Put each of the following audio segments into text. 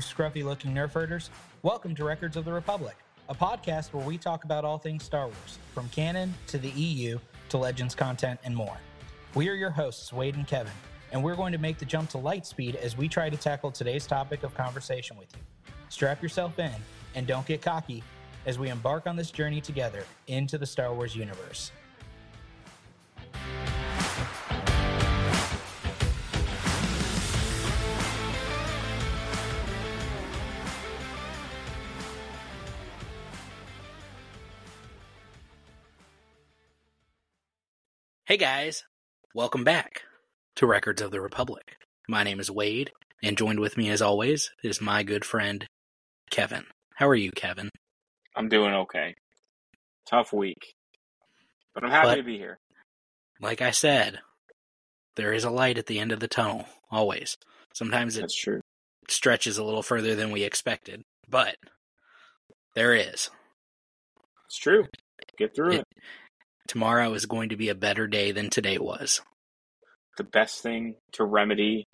You scruffy looking nerf herders. Welcome to Records of the Republic, a podcast where we talk about all things Star Wars, from canon to the EU to Legends content and more. We are your hosts, Wade and Kevin, and we're going to make the jump to light speed as we try to tackle today's topic of conversation with you. Strap yourself in and don't get cocky as we embark on this journey together into the Star Wars universe. Hey guys, welcome back to Records of the Republic. My name is Wade, and joined with me as always is my good friend Kevin. How are you, Kevin? I'm doing okay. Tough week. But I'm happy But- to be here. Like I said, there is a light at the end of the tunnel, always. Sometimes it That's true. stretches a little further than we expected, but there is. It's true. Get through It- it. Tomorrow is going to be a better day than today was. The best thing to remedy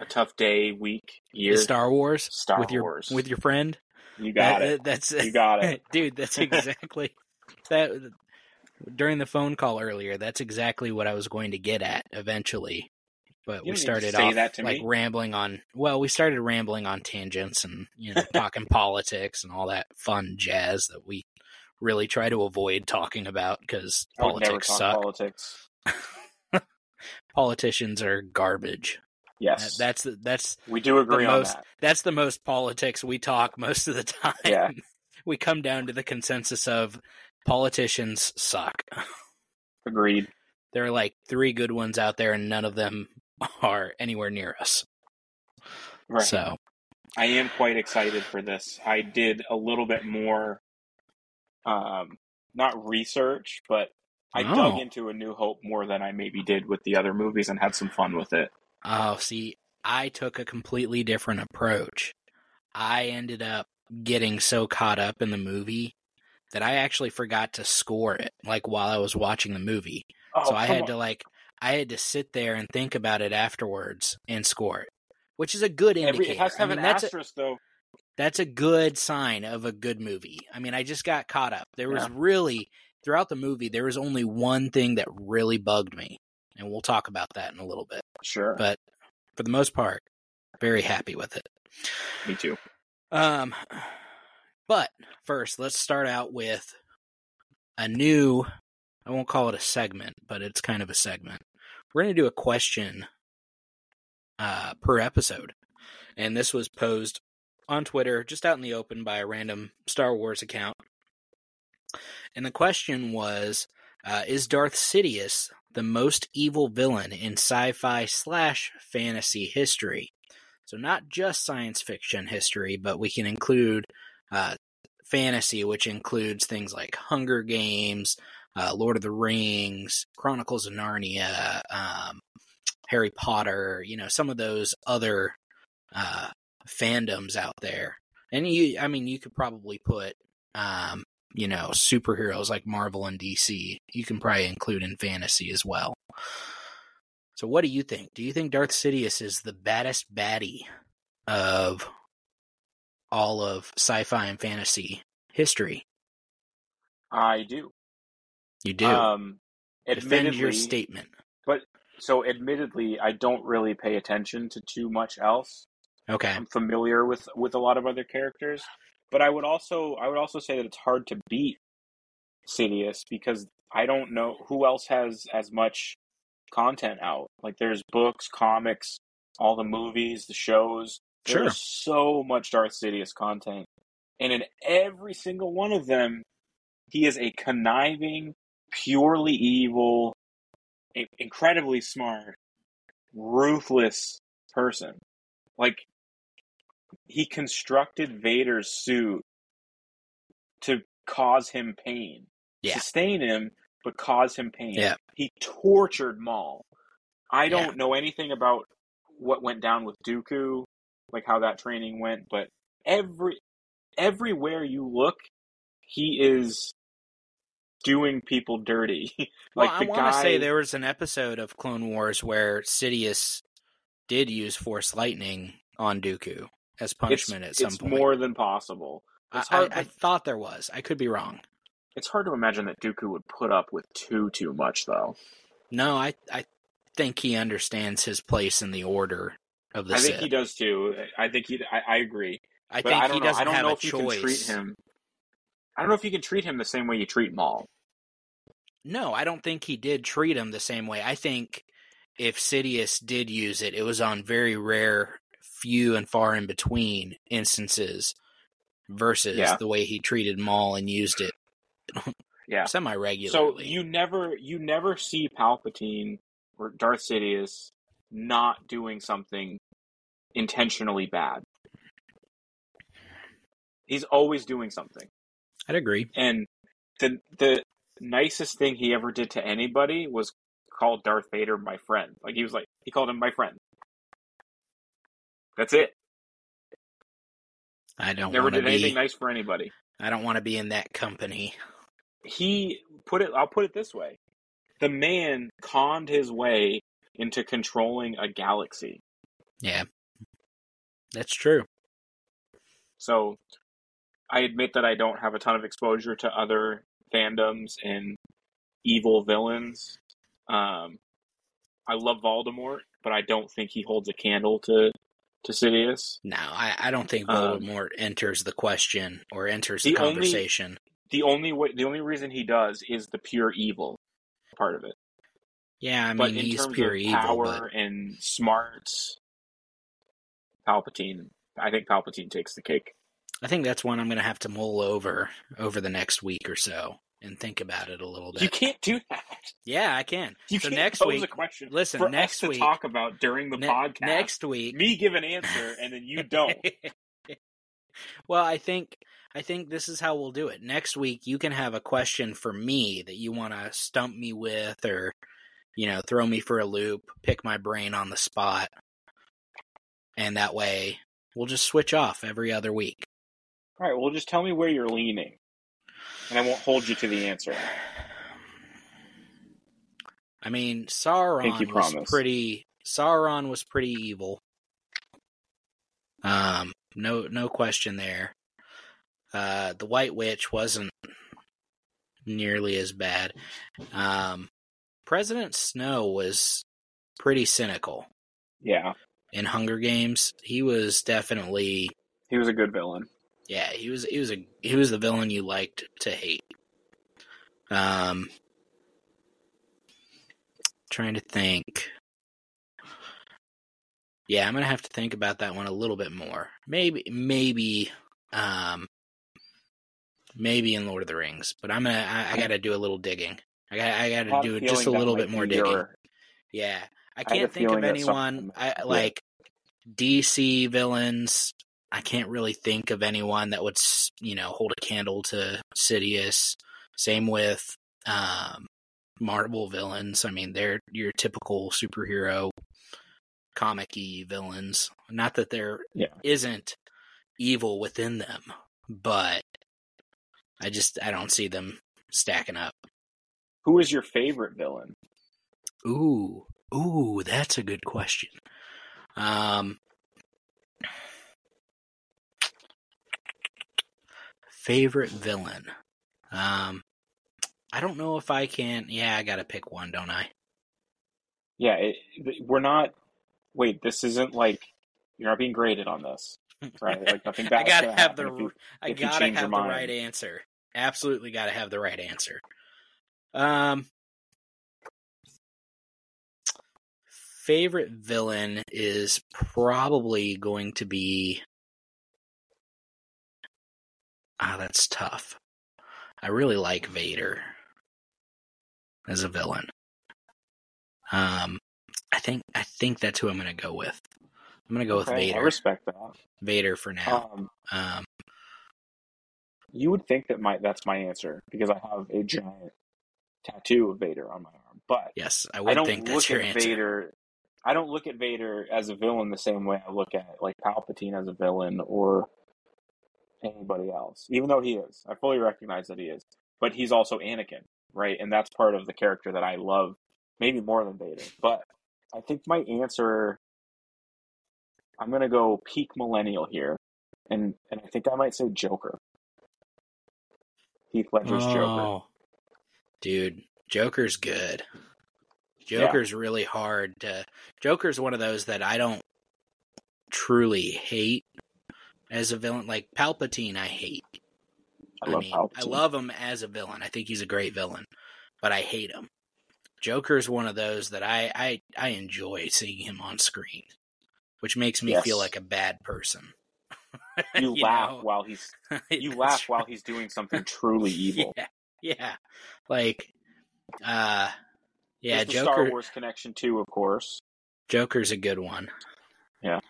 a tough day, week, year. Is Star Wars Star with your Wars. with your friend. you got That- it. Uh, that's You got it. dude. That's exactly that. During the phone call earlier, that's exactly what I was going to get at eventually. But You we don't need to started off like me. rambling on. Well, we started rambling on tangents and you know talking politics and all that fun jazz that we really try to avoid talking about because politics suck. politics. Politicians are garbage. Yes. that's the, that's we do agree on most- that. that's the most politics we talk most of the time. Yeah. We come down to the consensus of politicians suck. Agreed. There are like three good ones out there, and none of them are anywhere near us. Right. So, I am quite excited for this. I did a little bit more, um, not research, but I dug Oh. into A New Hope more than I maybe did with the other movies and had some fun with it. oh, see, I took a completely different approach. I ended up getting so caught up in the movie that I actually forgot to score it, like while I was watching the movie. Oh, so I had on. to like I had to sit there and think about it afterwards and score it, which is a good indicator. Every, it has to have I mean, an that's a, asterisk, though. That's a good sign of a good movie. I mean, I just got caught up. There was Yeah. really throughout the movie there was only one thing that really bugged me, and we'll talk about that in a little bit. Sure. But for the most part, very happy with it. Me too. Um, but first, let's start out with a new. I won't call it a segment, but it's kind of a segment. We're going to do a question uh, per episode, and this was posed on Twitter, just out in the open by a random Star Wars account. And the question was: uh, Is Darth Sidious the most evil villain in sci-fi slash fantasy history? So not just science fiction history, but we can include uh, fantasy, which includes things like Hunger Games, uh, Lord of the Rings, Chronicles of Narnia, um, Harry Potter. You know, some of those other uh, fandoms out there. And you, I mean, you could probably put, um, you know, superheroes like Marvel and DC. You can probably include in fantasy as well. So, what do you think? Do you think Darth Sidious is the baddest baddie of all of sci-fi and fantasy history? I do. You do. Um, Defend your statement. But so, admittedly, I don't really pay attention to too much else. Okay. I'm familiar with with a lot of other characters, but I would also I would also say that it's hard to beat Sidious because I don't know who else has as much content out. Like there's books, comics, all the movies, the shows. Sure. There's so much Darth Sidious content, and in every single one of them, he is a conniving, purely evil, incredibly smart, ruthless person. Like he constructed Vader's suit to cause him pain, Yeah. sustain him, but cause him pain. Yeah. He tortured Maul. I don't Yeah. know anything about what went down with Dooku, like how that training went, but every everywhere you look, he is doing people dirty. like well, I want guy, to say there was an episode of Clone Wars where Sidious did use Force lightning on Dooku. As It's, punishment at some point. it's more than possible. I, It's. I, I thought there was. I could be wrong. it's hard to imagine that Dooku would put up with too too much though. No, I I think he understands his place in the order of the I Sith. think he does too. I think he. I, I agree. I But think I don't he know. doesn't I don't have know a if you can treat him. I don't know if you can treat him the same way you treat Maul. No, I don't think he did treat him the same way. I think if Sidious did use it, it was on very rare, few and far in between instances versus Yeah. the way he treated Maul and used it Yeah. semi regularly. So you never you never see Palpatine or Darth Sidious not doing something intentionally bad. He's always doing something. I'd agree. And the the nicest thing he ever did to anybody was call Darth Vader my friend. Like he was like he called him my friend. That's it. I don't Never want to did anything nice for anybody. I don't want to be in that company. He put it I'll put it this way. The man conned his way into controlling a galaxy. Yeah, that's true. So I admit that I don't have a ton of exposure to other fandoms and evil villains. Um, I love Voldemort, but I don't think he holds a candle to to Sidious. No, I, I don't think Um, Voldemort enters the question or enters the, the only- conversation. The only way, the only reason he does is the pure evil part of it. yeah, I mean but in he's terms pure of evil, power but and smarts, Palpatine. I think Palpatine takes the cake. I think that's one I'm going to have to mull over over the next week or so and think about it a little bit. You can't do that. yeah, I can. You so can't next pose week, a question listen, next week, talk about during the ne- podcast. next week, me give an answer and then you don't. well, I think I think this is how we'll do it. Next week, you can have a question for me that you want to stump me with, or you know, throw me for a loop, pick my brain on the spot, and that way we'll just switch off every other week. All right, well, just tell me where you're leaning, and I won't hold you to the answer. I mean, Sauron was promise. pretty. Sauron was pretty evil. Um, no, no question there. Uh, the White Witch wasn't nearly as bad. Um, President Snow was pretty cynical Yeah, in Hunger Games. He was definitely, he was a good villain. Yeah, he was, he was a, he was the villain you liked to hate. Um, trying to think. Yeah, I'm gonna have to think about that one a little bit more. Maybe, maybe, um, maybe in Lord of the Rings, but I'm gonna. I, I got to do a little digging. I got. I I got have to do just a little bit more digging. your- Yeah, I I can't a think of anyone. I yeah. like DC villains. I can't really think of anyone that would, you know, hold a candle to Sidious. Same with um, Marvel villains. I mean, they're your typical superhero comic-y villains. Not that there Yeah. not evil within them, but I just I don't see them stacking up. Who is your favorite villain? Ooh, ooh, that's a good question. Um, favorite villain. Um, I don't know if I can. Yeah, I gotta pick one, don't I? Yeah, it, we're not. Wait, this isn't like you're not being graded on this, right? Like nothing bad. I gotta have the. If you, I if gotta have the mind. right answer. Absolutely gotta have the right answer. Um, favorite villain is probably going to be. Ah, that's tough. I really like Vader as a villain. Um, I think I think that's who I'm gonna go with. I'm gonna go with Okay, I Vader. respect that. Vader for now. Um, Um, you would think that my that's my answer because I have a giant tattoo of Vader on my arm, but yes, I I would don't think that's your answer. Vader. I don't look at Vader as a villain the same way I look at like Palpatine as a villain or anybody else. Even though he is, I fully recognize that he is, but he's also Anakin, right? And that's part of the character that I love, maybe more than Vader. But I think my answer I'm gonna go peak millennial here, and and I think I might say Joker. Heath Ledger's Joker. Oh, dude, Joker's good. Joker's really hard to. Joker's one of those that I don't truly hate as a villain. Like Palpatine, I hate. I love mean, Palpatine. I love him as a villain. I think he's a great villain, but I hate him. Joker's one of those that I I, I enjoy seeing him on screen, which makes me Yes. feel like a bad person. You, You laugh know? while he's you laugh while he's doing something truly evil. Yeah, yeah. Like, uh, yeah, There's Joker. Star Wars connection too, of course. Joker's a good one. Yeah.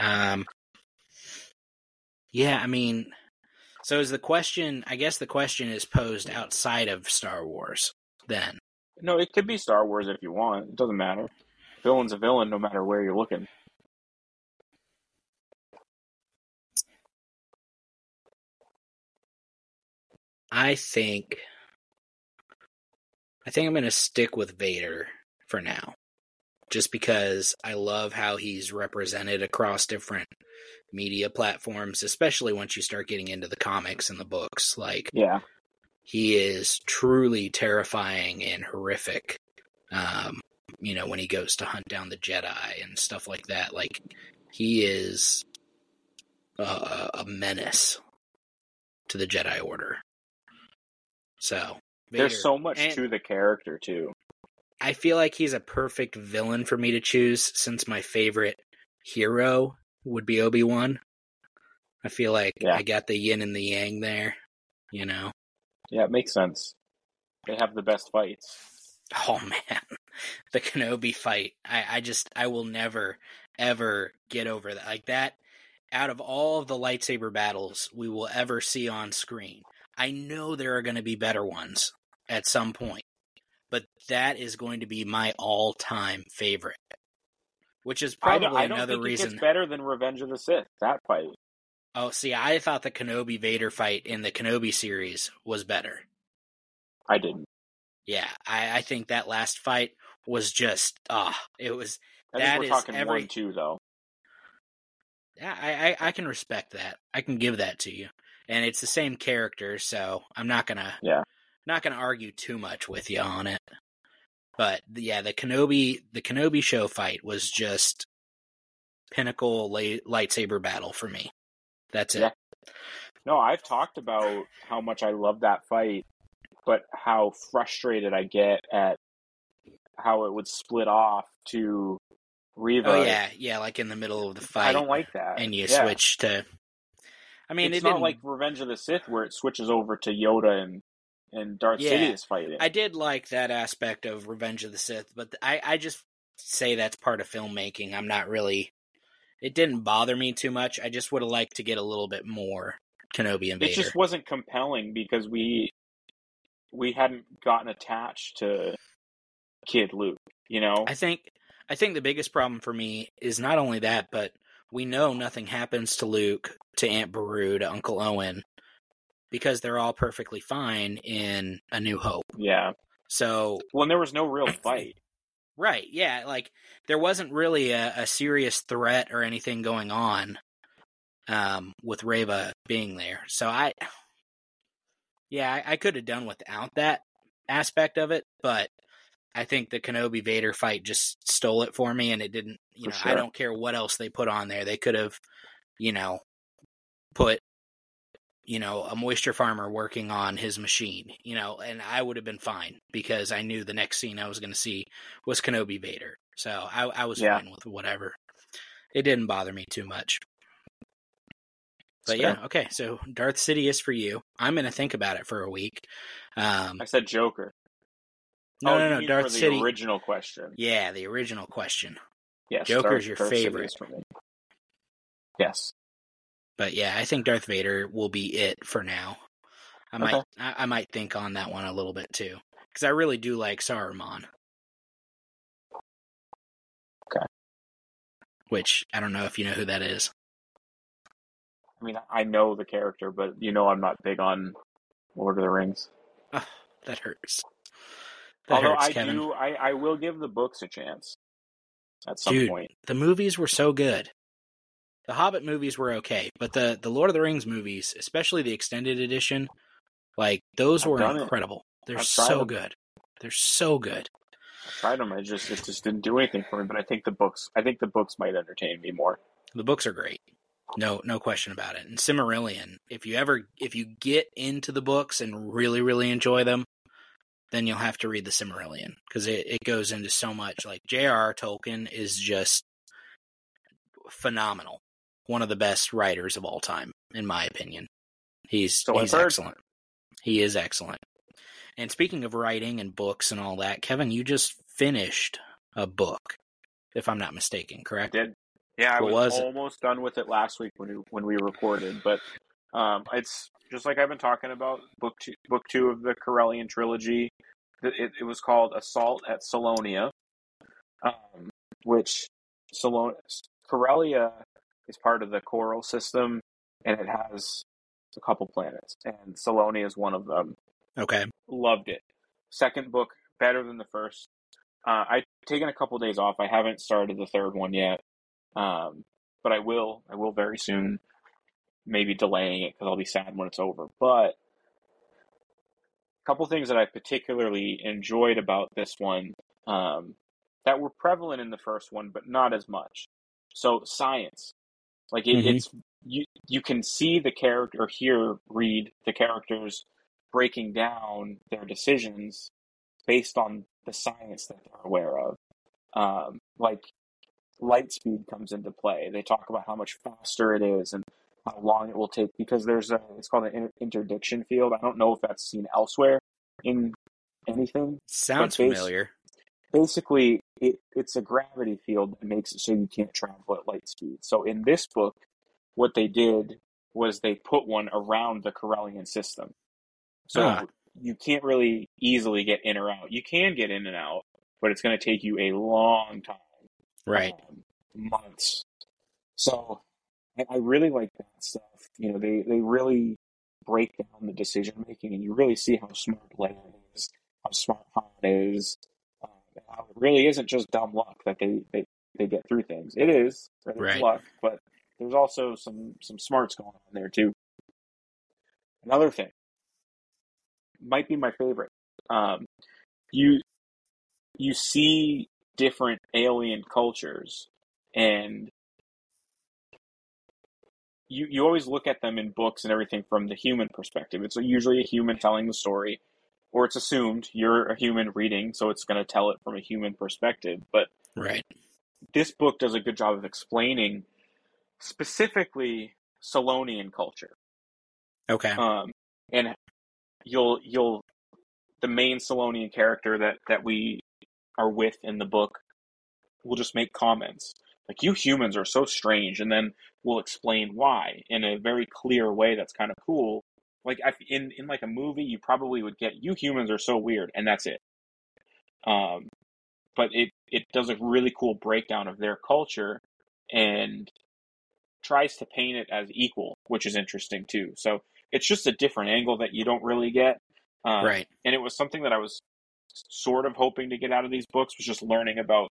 Um. Yeah, I mean, so is the question? I guess the question is posed outside of Star Wars. Then, No, it could be Star Wars if you want. It doesn't matter. Villain's a villain no matter where you're looking. I think, I think I'm going to stick with Vader for now, just because I love how he's represented across different media platforms, especially once you start getting into the comics and the books. Like, Yeah. he is truly terrifying and horrific. Um, you know, when he goes to hunt down the Jedi and stuff like that, like he is a, a menace to the Jedi Order. So Vader, There's so much and to the character too. I feel like he's a perfect villain for me to choose since my favorite hero would be Obi Wan. I feel like Yeah. I got the yin and the yang there. You know. Yeah, it makes sense. They have the best fights. Oh man, the Kenobi fight. I, I just I will never ever get over that. Like that out of all of the lightsaber battles we will ever see on screen. I know there are going to be better ones at some point. But that is going to be my all-time favorite. Which is I probably don't, I don't another think reason. better than Revenge of the Sith. That fight. Oh, see, I thought the Kenobi Vader fight in the Kenobi series was better. I didn't. Yeah, I, I think that last fight was just ah, it was I That think we're is talking every- one two though. Yeah, I, I, I can respect that. I can give that to you. And it's the same character, so I'm not gonna Yeah. Not gonna argue too much with you on it. But yeah, the Kenobi the Kenobi show fight was just pinnacle la- lightsaber battle for me. That's it. Yeah. No, I've talked about how much I love that fight, but how frustrated I get at how it would split off to Reva. Oh yeah, yeah, like in the middle of the fight, I don't like that. and you Yeah. switch to. I mean, it's it not didn't. like Revenge of the Sith where it switches over to Yoda and and Darth Yeah. Sidious fighting. I did like that aspect of Revenge of the Sith, but I, I just say that's part of filmmaking. I'm not really. It didn't bother me too much. I just would have liked to get a little bit more Kenobi and Vader. it just wasn't compelling because we we hadn't gotten attached to Kid Luke. You know, I think I think the biggest problem for me is not only that, but we know nothing happens to Luke, to Aunt Beru, to Uncle Owen, because they're all perfectly fine in A New Hope. yeah. So when there was no real fight. Right, yeah, like there wasn't really a, a serious threat or anything going on um, with Reva being there. So I, yeah, I, I could have done without that aspect of it, but I think the Kenobi Vader fight just stole it for me, and it didn't. You For know, I don't care what else they put on there. They could have, you know, put you know, a moisture farmer working on his machine, you know, and I would have been fine because I knew the next scene I was going to see was Kenobi Vader. So I, I was Yeah. fine with whatever. It didn't bother me too much. But yeah, okay. So Darth Sidious for you. I'm going to think about it for a week. Um, I said Joker. no, oh, no, no. Darth for the City. original question. Yeah, the original question. Yes, Joker's Darth- your Darth favorite. Sidious for me. Yes. But yeah, I think Darth Vader will be it for now. I might, I, I might think on that one a little bit too, because I really do like Saruman. Okay. Which I don't know if you know who that is. I mean, I know the character, but you know I'm not big on Lord of the Rings. Oh, that hurts. That Although hurts, I Kevin. do, I, I will give the books a chance at some Dude. point. The movies were so good. The Hobbit movies were okay, but the the Lord of the Rings movies, especially the extended edition, like those I've were done it. incredible. They're I've so good. They're so good. I tried them. I just it just didn't do anything for me. But I think the books. I think the books might entertain me more. The books are great. No, no question about it. And Silmarillion, if you ever if you get into the books and really really enjoy them, then you'll have to read the Silmarillion because it, it goes into so much. Like J.R.R. Tolkien is just phenomenal. One of the best writers of all time, in my opinion. He's So he's excellent. He is excellent. And speaking of writing and books and all that, Kevin, you just finished a book, if I'm not mistaken, I correct? did. Yeah, I What was, was it? almost done with it last week when we when we recorded, but um, it's just like I've been talking about. Book two, book two of the Corellian trilogy. It, it, it was called Assault at Selonia, um, which Salon Corellia is part of the Coral system, and it has a couple planets, and Selonia is one of them. Okay. Loved it. Second book better than the first. Uh, I've taken a couple days off. I haven't started the third one yet, um, but I will. I will very soon. Maybe delaying it because I'll be sad when it's over. But a couple things that I particularly enjoyed about this one um, that were prevalent in the first one, but not as much. So science, like it, Mhm. it's you. You can see the character, here read the characters breaking down their decisions based on the science that they're aware of. Um, like light speed comes into play. They talk about how much faster it is and how long it will take because there's a it's called an interdiction field. I don't know if that's seen elsewhere in anything. Sounds bas- familiar. Basically, it, it's a gravity field that makes it so you can't travel at light speed. So in this book, what they did was they put one around the Corellian system. So Ah. you can't really easily get in or out. You can get in and out, but it's going to take you a long time Right. um, months. So I, I really like that stuff. You know, they, they really break down the decision making, and you really see how smart Leia is, how smart Han is, um, it really isn't just dumb luck that they, they, they get through things. It is, Right. luck, but there's also some some smarts going on there too. Another thing might be my favorite. Um, you you see different alien cultures and you you always look at them in books and everything from the human perspective. It's usually a human telling the story, or it's assumed you're a human reading, so it's going to tell it from a human perspective. But Right. this book does a good job of explaining specifically Selonian culture. Okay. Um, and you'll you'll the main Selonian character that that we are with in the book will just make comments like you humans are so strange, and then we'll explain why in a very clear way. That's kind of cool. Like I, in in like a movie, you probably would get you humans are so weird, and that's it. Um, but it it does a really cool breakdown of their culture and tries to paint it as equal, which is interesting too. So it's just a different angle that you don't really get. Um, right. and it was something that I was sort of hoping to get out of these books was just learning about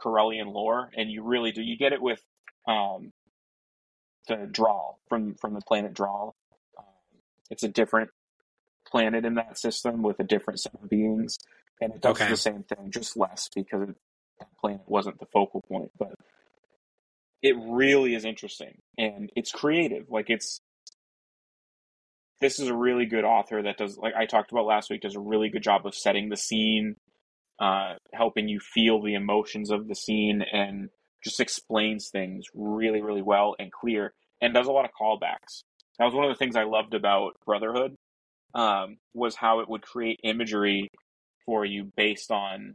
Corellian lore, and you really do. You get it with um, the Drall from from the planet Drall. It's a different planet in that system with a different set of beings, and it does Okay. the same thing, just less because it, that planet wasn't the focal point. But it really is interesting, and it's creative. Like it's this is a really good author that does like I talked about last week does a really good job of setting the scene, uh, helping you feel the emotions of the scene, and just explains things really really well and clear, and does a lot of callbacks. That was one of the things I loved about Brotherhood, um, was how it would create imagery for you based on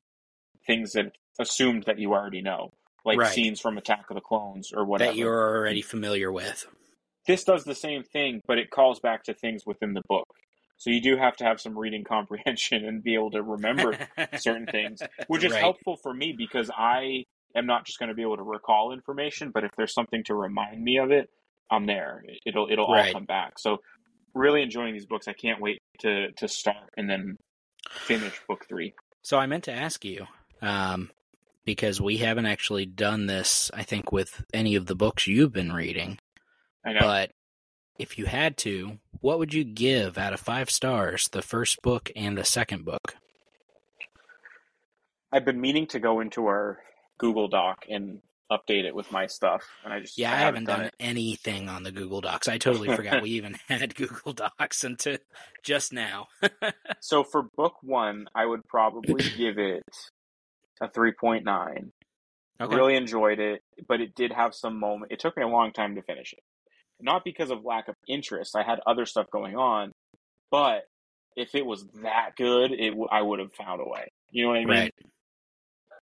things that assumed that you already know, like Right. scenes from Attack of the Clones or whatever That you're already familiar with. this does the same thing, but it calls back to things within the book. So you do have to have some reading comprehension and be able to remember certain things, which is Right. helpful for me because I am not just going to be able to recall information, but if there's something to remind me of it, I'm there. It'll it'll all come back. So really enjoying these books. I can't wait to to start and then finish book three. So I meant to ask you, um, because we haven't actually done this, I think, with any of the books you've been reading. I know. But if you had to, what would you give out of five stars the first book and the second book? I've been meaning to go into our Google Doc and update it with my stuff, and I just Yeah, I haven't done anything on the Google Docs. I totally forgot we even had Google Docs until just now. So for book one, I would probably give it a three point nine. Okay. Really enjoyed it, but it did have some moment. It took me a long time to finish it, not because of lack of interest. I had other stuff going on, but if it was that good, it w- I would have found a way. You know what I mean? Right.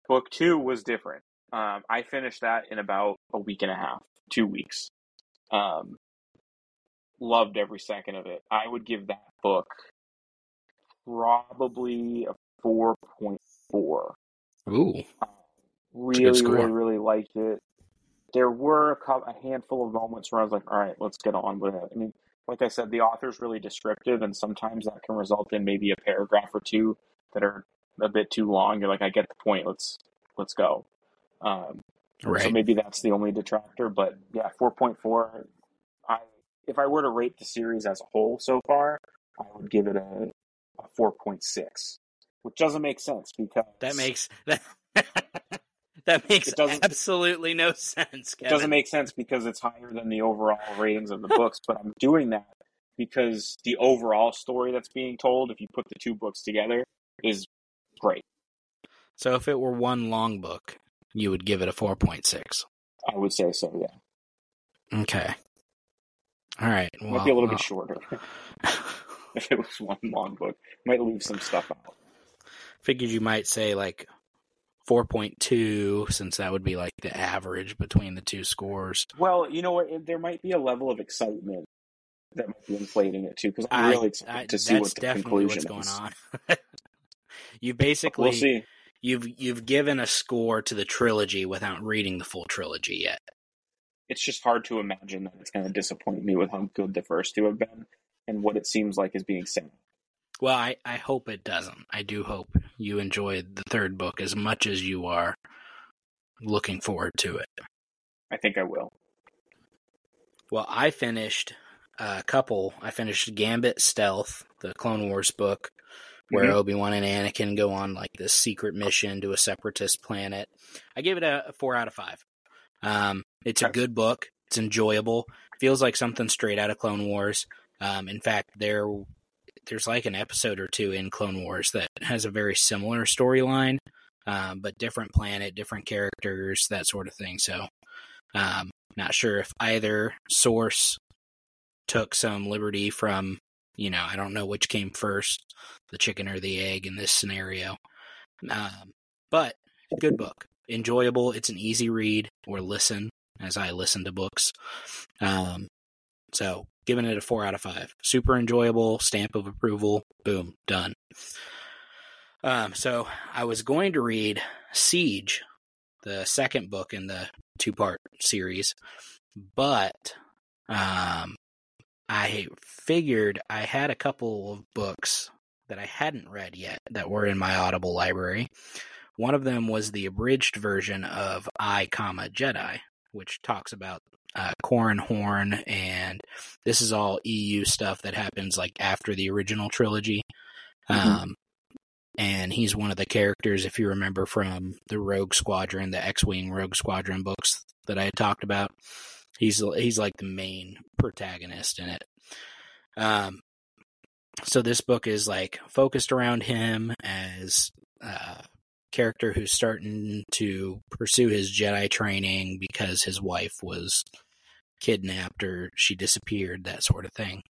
Book two was different. Um, I finished that in about a week and a half, two weeks. Um, loved every second of it. I would give that book probably a four point four. Ooh. Really, really, really liked it. There were a, couple, a handful of moments where I was like, "All right, let's get on with it." I mean, like I said, the author's really descriptive, and sometimes that can result in maybe a paragraph or two that are a bit too long. You're like, "I get the point. Let's let's go." Um, So maybe that's the only detractor. But yeah, four point four. I if I were to rate the series as a whole so far, I would give it a, a four point six, which doesn't make sense because That makes that that makes It absolutely no sense. it doesn't make sense because it's higher than the overall ratings of the books. But I'm doing that because the overall story that's being told, if you put the two books together, is great. So if it were one long book, you would give it a four point six. I would say so. Yeah, Okay. All right. Well, might be a little well. bit shorter if it was one long book. Might leave some stuff out. Figured you might say like 4.2 since that would be like the average between the two scores. Well, you know what? There might be a level of excitement that might be inflating it too, because I'm I- really excited I- to see what the definitely conclusion what's going is. on. you basically We'll see. You've you've given a score to the trilogy without reading the full trilogy yet. It's just hard to imagine that it's going to disappoint me with how good the first two have been and what it seems like is being said. Well, I, I hope it doesn't. I do hope you enjoyed the third book as much as you are looking forward to it. I think I will. Well, I finished a couple. I finished Gambit Stealth, the Clone Wars book, where Mhm. Obi Wan and Anakin go on like this secret mission to a separatist planet. I gave it a four out of five. Um, it's a good book. It's enjoyable. Feels like something straight out of Clone Wars. Um, in fact, there there's like an episode or two in Clone Wars that has a very similar storyline, um, but different planet, different characters, that sort of thing. So, um, not sure if either source took some liberty from, you know, I don't know which came first, the chicken or the egg in this scenario. Um, but good book, enjoyable. It's an easy read or listen, as I listen to books. Um, so giving it a four out of five. Super enjoyable, stamp of approval. Boom, done. Um, so I was going to read Siege, the second book in the two part series, but um, I figured I had a couple of books that I hadn't read yet that were in my Audible library. One of them was the abridged version of I, comma Jedi, which talks about uh, Horn, and this is all EU stuff that happens like after the original trilogy. Mhm. Um, and he's one of the characters, if you remember from the Rogue Squadron, the X-wing Rogue Squadron books that I had talked about. He's he's like the main protagonist in it. Um, so this book is like focused around him as a character who's starting to pursue his Jedi training because his wife was kidnapped or she disappeared, that sort of thing.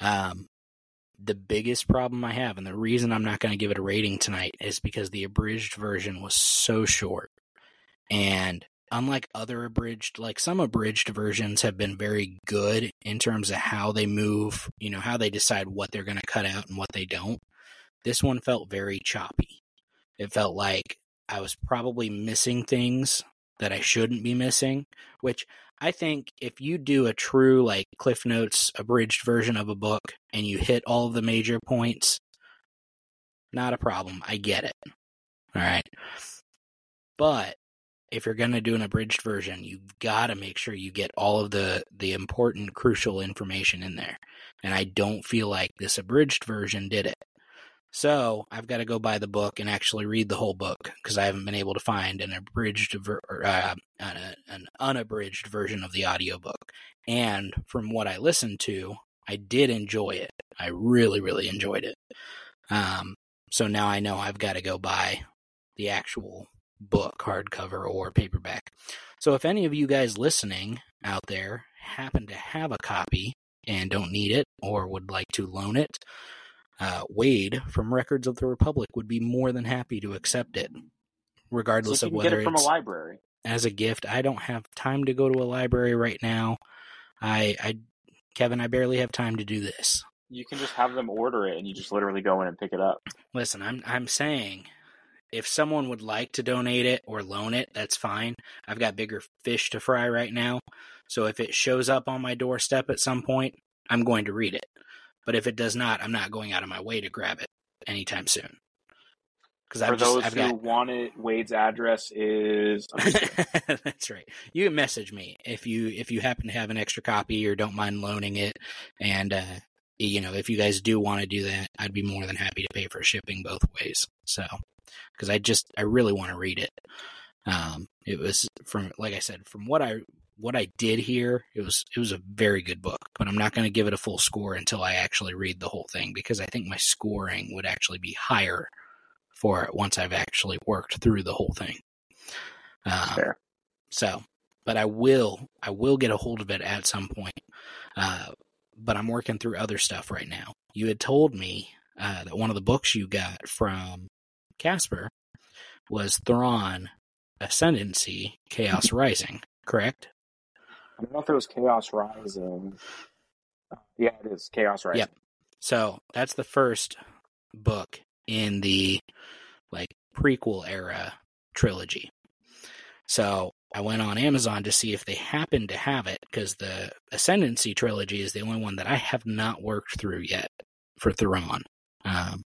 Um, the biggest problem I have, and the reason I'm not going to give it a rating tonight, is because the abridged version was so short. And unlike other abridged, like some abridged versions have been very good in terms of how they move, you know, how they decide what they're going to cut out and what they don't. This one felt very choppy. It felt like I was probably missing things that I shouldn't be missing, which I think if you do a true like Cliff Notes abridged version of a book and you hit all the major points, not a problem. I get it. All right. But if you're going to do an abridged version, you've got to make sure you get all of the the important crucial information in there. And I don't feel like this abridged version did it. So I've got to go buy the book and actually read the whole book because I haven't been able to find an abridged ver- uh, an, an unabridged version of the audiobook. And from what I listened to, I did enjoy it. I really, really enjoyed it. Um, so now I know I've got to go buy the actual book, hardcover or paperback. So if any of you guys listening out there happen to have a copy and don't need it or would like to loan it, uh, Wade from Records of the Republic would be more than happy to accept it, regardless so of whether get it from a it's library. as a gift. I don't have time to go to a library right now. I, I, Kevin, I barely have time to do this. You can just have them order it, and you just literally go in and pick it up. Listen, I'm, I'm saying, if someone would like to donate it or loan it, that's fine. I've got bigger fish to fry right now. So if it shows up on my doorstep at some point, I'm going to read it. But if it does not, I'm not going out of my way to grab it anytime soon. Because For I've just, those I've who got want it, Wade's address is. I'm just kidding. That's right. You can message me if you if you happen to have an extra copy or don't mind loaning it, and uh, you know if you guys do want to do that, I'd be more than happy to pay for shipping both ways. So, because I just I really want to read it. Um, it was from like I said from what I what I did here. it was it was a very good book, but I'm not going to give it a full score until I actually read the whole thing because I think my scoring would actually be higher for it once I've actually worked through the whole thing. Um, Fair. so, but I will, I will get a hold of it at some point. Uh, but I'm working through other stuff right now. You had told me uh, that one of the books you got from Casper was Thrawn Ascendancy Chaos Rising, correct? I don't know if it was Chaos Rising. Uh, Yeah, it is Chaos Rising. Yep. So that's the first book in the like prequel era trilogy. So I went on Amazon to see if they happened to have it because the Ascendancy trilogy is the only one that I have not worked through yet for Thrawn. Um,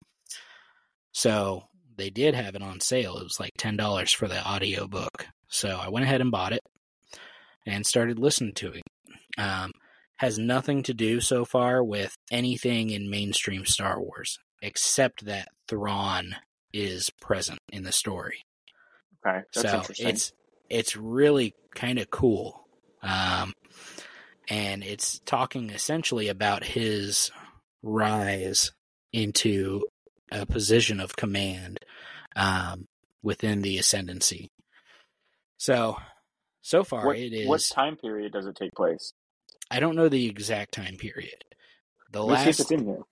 so they did have it on sale. It was like ten dollars for the audio book. So I went ahead and bought it and started listening to it. Um, has nothing to do so far with anything in mainstream Star Wars, except that Thrawn is present in the story. Okay, that's so it's it's really kind of cool, um, and it's talking essentially about his rise into a position of command um, within the ascendancy. So, so far what, it is. what time period does it take place? I don't know the exact time period. The Let's see if last, it's in here.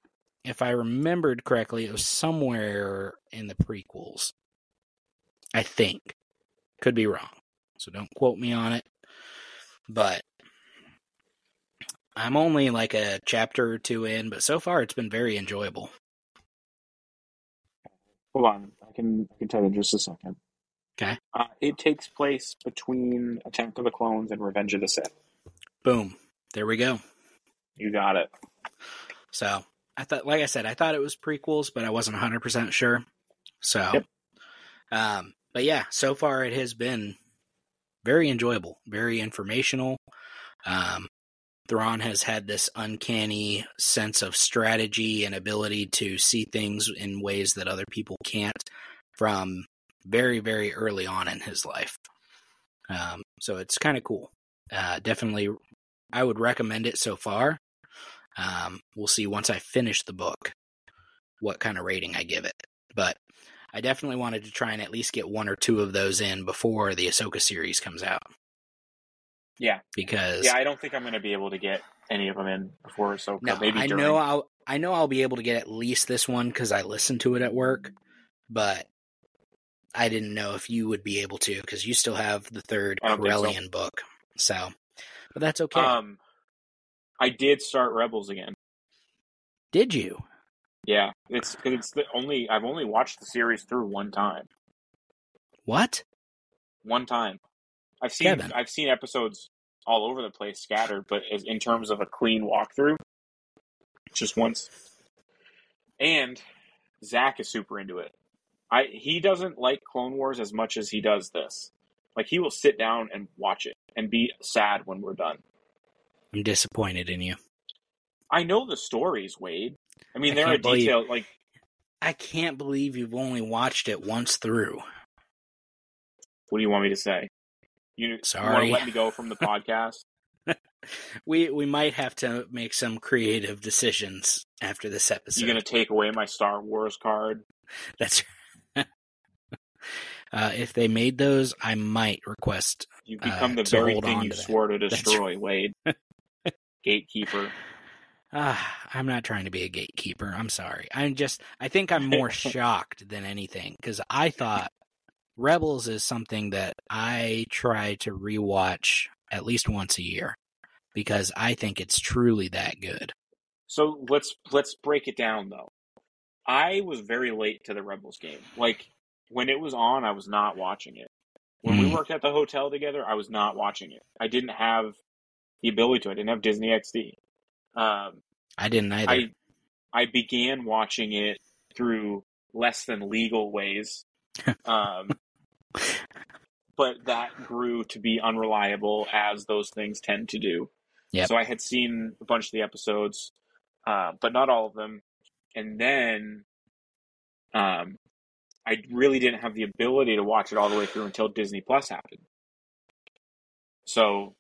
if I remembered correctly, it was somewhere in the prequels. I think. Could be wrong. So don't quote me on it. But I'm only like a chapter or two in, but so far it's been very enjoyable. Hold on, I can I can tell you in just a second. Okay. Uh, it takes place between Attack of the Clones and Revenge of the Sith. Boom. There we go. You got it. So I thought, like I said, I thought it was prequels, but I wasn't 100% sure. So, Yep. um, but yeah, so far it has been very enjoyable, very informational. Um, Thrawn has had this uncanny sense of strategy and ability to see things in ways that other people can't from very, very early on in his life. Um, so it's kind of cool. Uh, definitely, I would recommend it so far. Um, we'll see once I finish the book what kind of rating I give it. But I definitely wanted to try and at least get one or two of those in before the Ahsoka series comes out. Yeah. Because Yeah, I don't think I'm going to be able to get any of them in before Ahsoka. no, maybe I during. know I'll I know I'll be able to get at least this one because I listened to it at work, but I didn't know if you would be able to because you still have the third I so. Book. So, but that's okay. Um, I did start Rebels again. Did you? Yeah, it's 'cause it's the only I've only watched the series through one time. What? One time. I've seen Kevin. I've seen episodes all over the place, scattered, but as, in terms of a clean walkthrough, just once. And Zach is super into it. I he doesn't like Clone Wars as much as he does this. Like he will sit down and watch it and be sad when we're done. I'm disappointed in you. I know the stories, Wade. I mean, I there are believe- details like I can't believe you've only watched it once through. what do you want me to say? You, you want Sorry. to let me go from the podcast? We we might have to make some creative decisions after this episode. You're gonna take away my Star Wars card? That's uh, if they made those, I might request. You've Uh, become the to very thing you to swore to That's destroy, Wade. Gatekeeper. Ah, I'm not trying to be a gatekeeper. I'm sorry. I'm just. I think I'm more shocked than anything because I thought Rebels is something that I try to rewatch at least once a year because I think it's truly that good. So let's let's break it down though. I was very late to the Rebels game. Like when it was on, I was not watching it. When we Mm. worked at the hotel together, I was not watching it. I didn't have the ability to. I didn't have Disney XD. Um, I didn't either. I I began watching it through less than legal ways. Um, but that grew to be unreliable as those things tend to do. Yep. So I had seen a bunch of the episodes, uh, but not all of them. And then um, I really didn't have the ability to watch it all the way through until Disney Plus happened. So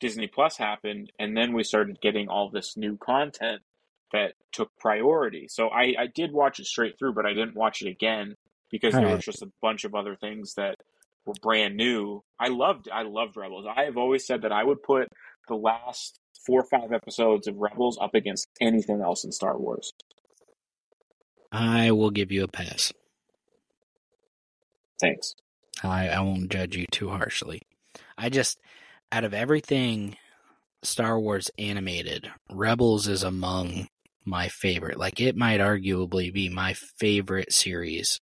Disney Plus happened, and then we started getting all this new content that took priority. So I, I did watch it straight through, but I didn't watch it again because there was just a bunch of other things that were brand new. I loved I loved Rebels. I have always said that I would put the last four or five episodes of Rebels up against anything else in Star Wars. I will give you a pass. Thanks. I, I won't judge you too harshly. I just, out of everything Star Wars animated, Rebels is among my favorite. Like, it might arguably be my favorite series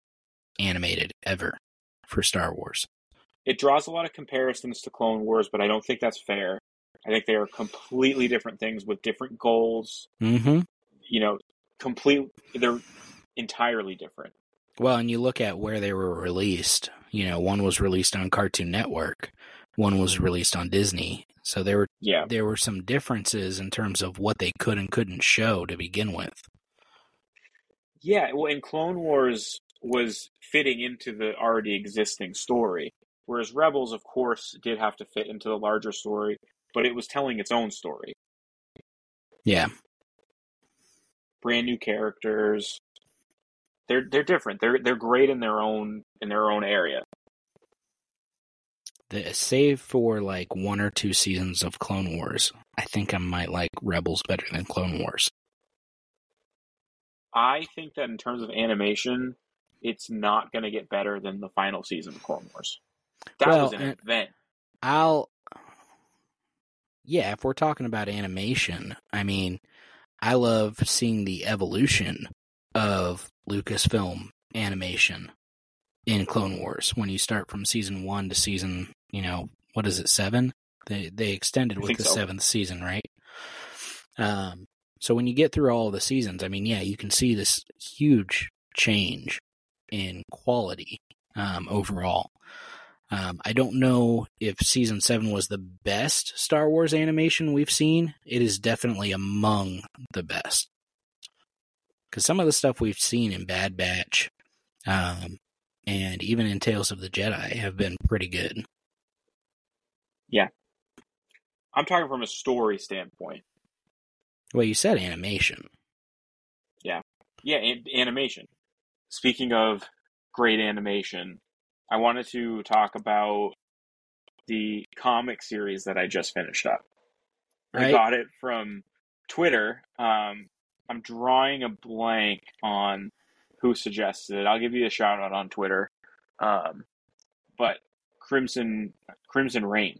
animated ever for Star Wars. It draws a lot of comparisons to Clone Wars, but I don't think that's fair. I think they are completely different things with different goals. Mm-hmm. You know, complete. They're entirely different. Well, and you look at where they were released. You know, one was released on Cartoon Network, one was released on Disney. So there were Yeah, there were some differences in terms of what they could and couldn't show to begin with. yeah. Well, in Clone Wars was fitting into the already existing story, whereas Rebels, of course, did have to fit into the larger story, but it was telling its own story. Yeah. brand new characters. They're they're different. They're they're great in their own in their own area. The, save for like one or two seasons of Clone Wars, I think I might like Rebels better than Clone Wars. I think that in terms of animation, it's not going to get better than the final season of Clone Wars. That Well, was an event. I'll. Yeah, if we're talking about animation, I mean, I love seeing the evolution of Lucasfilm animation in Clone Wars. When you start from season one to season, you know, what is it, seven? They they extended I with the so. seventh season, right? Um, so when you get through all the seasons, I mean, yeah, you can see this huge change in quality um, overall. Um, I don't know if season seven was the best Star Wars animation we've seen. It is definitely among the best. Because some of the stuff we've seen in Bad Batch, um, and even in Tales of the Jedi, have been pretty good. Yeah, I'm talking from a story standpoint. Well, you said animation. Yeah, an- animation. Speaking of great animation, I wanted to talk about the comic series that I just finished up. I got it from Twitter. Um, I'm drawing a blank on who suggested it. I'll give you a shout out on Twitter. Um, but Crimson Crimson Rain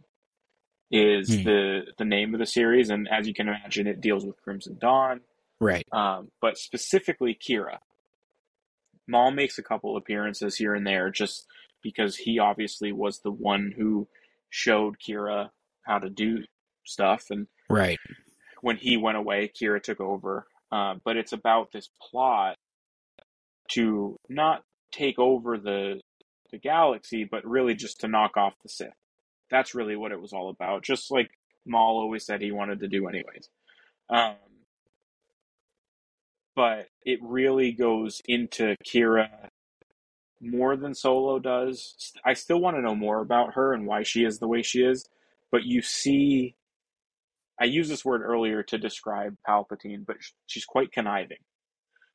is Hmm. the the name of the series, and as you can imagine, it deals with Crimson Dawn Right. um, but specifically Kira. Maul makes a couple appearances here and there just because he obviously was the one who showed Kira how to do stuff. And Right. when he went away, Kira took over. Uh, but it's about this plot to not take over the the galaxy, but really just to knock off the Sith. That's really what it was all about. Just like Maul always said he wanted to do, anyways. Um, but it really goes into Kira more than Solo does. I still want to know more about her and why she is the way she is, but you see I used this word earlier to describe Palpatine, but she's quite conniving.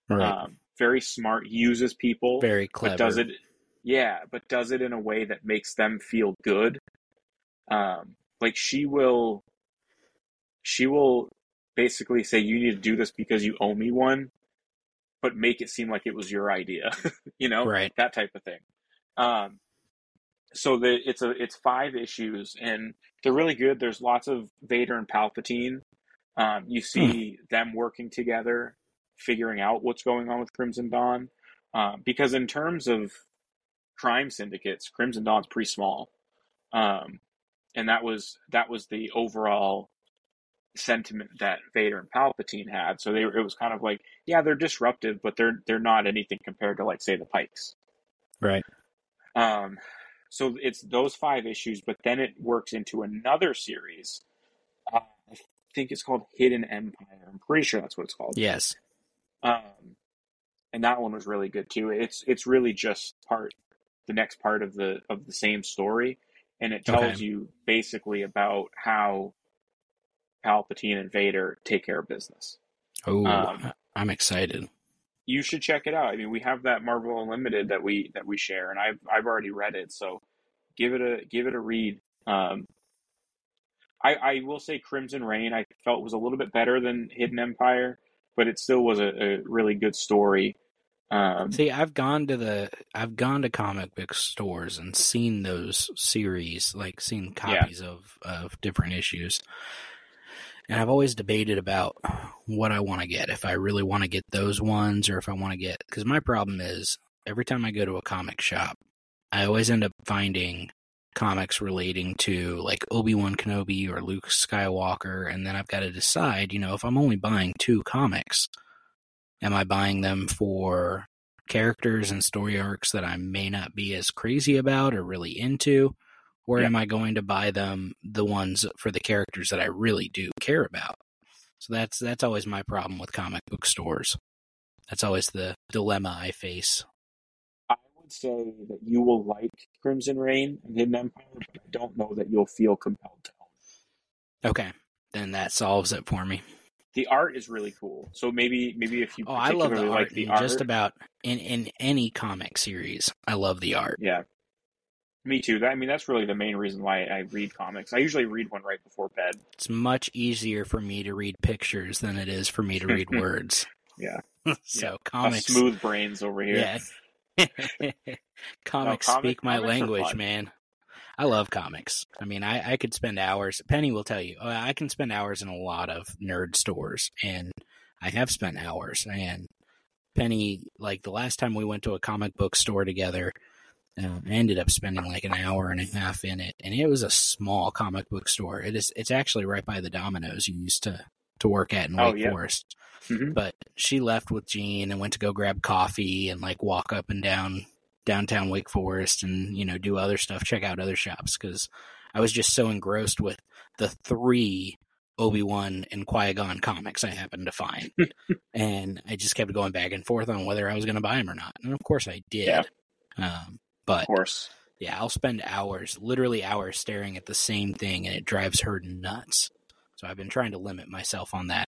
Right. Um, very smart, uses people, Very clever. but does it, yeah, but does it in a way that makes them feel good. Um, like she will, she will basically say, "You need to do this because you owe me one," but make it seem like it was your idea, you know, Right. that type of thing. Um, so the it's a it's five issues and they're really good. There's lots of Vader and Palpatine. Um, you see them working together, figuring out what's going on with Crimson Dawn. Uh, because in terms of crime syndicates, Crimson Dawn's pretty small, um, and that was that was the overall sentiment that Vader and Palpatine had. So they were, it was kind of like, yeah, they're disruptive, but they're they're not anything compared to like say the Pikes. Right. Um, so it's those five issues, but then it works into another series. Uh, I think it's called Hidden Empire. I'm pretty sure that's what it's called. Yes. Um, and that one was really good too. It's it's really just part the next part of the of the same story, and it tells Okay. you basically about how Palpatine and Vader take care of business. Oh, Um, I'm excited. you should check it out. I mean, we have that Marvel Unlimited that we that we share, and I've I've already read it, so give it a give it a read. Um, I I will say Crimson Rain I felt was a little bit better than Hidden Empire, but it still was a, a really good story. Um, See, I've gone to the I've gone to comic book stores and seen those series, like seen copies of of different issues. And I've always debated about what I want to get. If I really want to get those ones or if I want to get cuz my problem is every time I go to a comic shop, I always end up finding comics relating to like Obi-Wan Kenobi or Luke Skywalker and then I've got to decide, you know, if I'm only buying two comics, am I buying them for characters and story arcs that I may not be as crazy about or really into? Or Yeah. am I going to buy them the ones for the characters that I really do care about? So that's that's always my problem with comic book stores. That's always the dilemma I face. I would say that you will like Crimson Rain and Hidden Empire, but I don't know that you'll feel compelled to. Okay, then that solves it for me. The art is really cool, so maybe maybe if you Oh, I love the particularly art like the art, just about in in any comic series. I love the art. Yeah. Me too. That, I mean, that's really the main reason why I read comics. I usually read one right before bed. It's much easier for me to read pictures than it is for me to read words. Yeah. so A comics, smooth brains over here. yeah. comics comic- speak my comics language, man. I love comics. I mean, I, I could spend hours. Penny will tell you, I can spend hours in a lot of nerd stores, and I have spent hours. And Penny, like the last time we went to a comic book store together, uh, I ended up spending like an hour and a half in it, and it was a small comic book store. It is. It's actually right by the Domino's you used to to work at in Oh, Wake yeah. Forest. Mhm. But she left with Jean and went to go grab coffee and like walk up and down downtown Wake Forest and you know do other stuff, check out other shops because I was just so engrossed with the three Obi Wan and Qui Gon comics I happened to find, and I just kept going back and forth on whether I was going to buy them or not. And of course, I did. Yeah. Um, but Of course. yeah, I'll spend hours, literally hours, staring at the same thing, and it drives her nuts. So I've been trying to limit myself on that.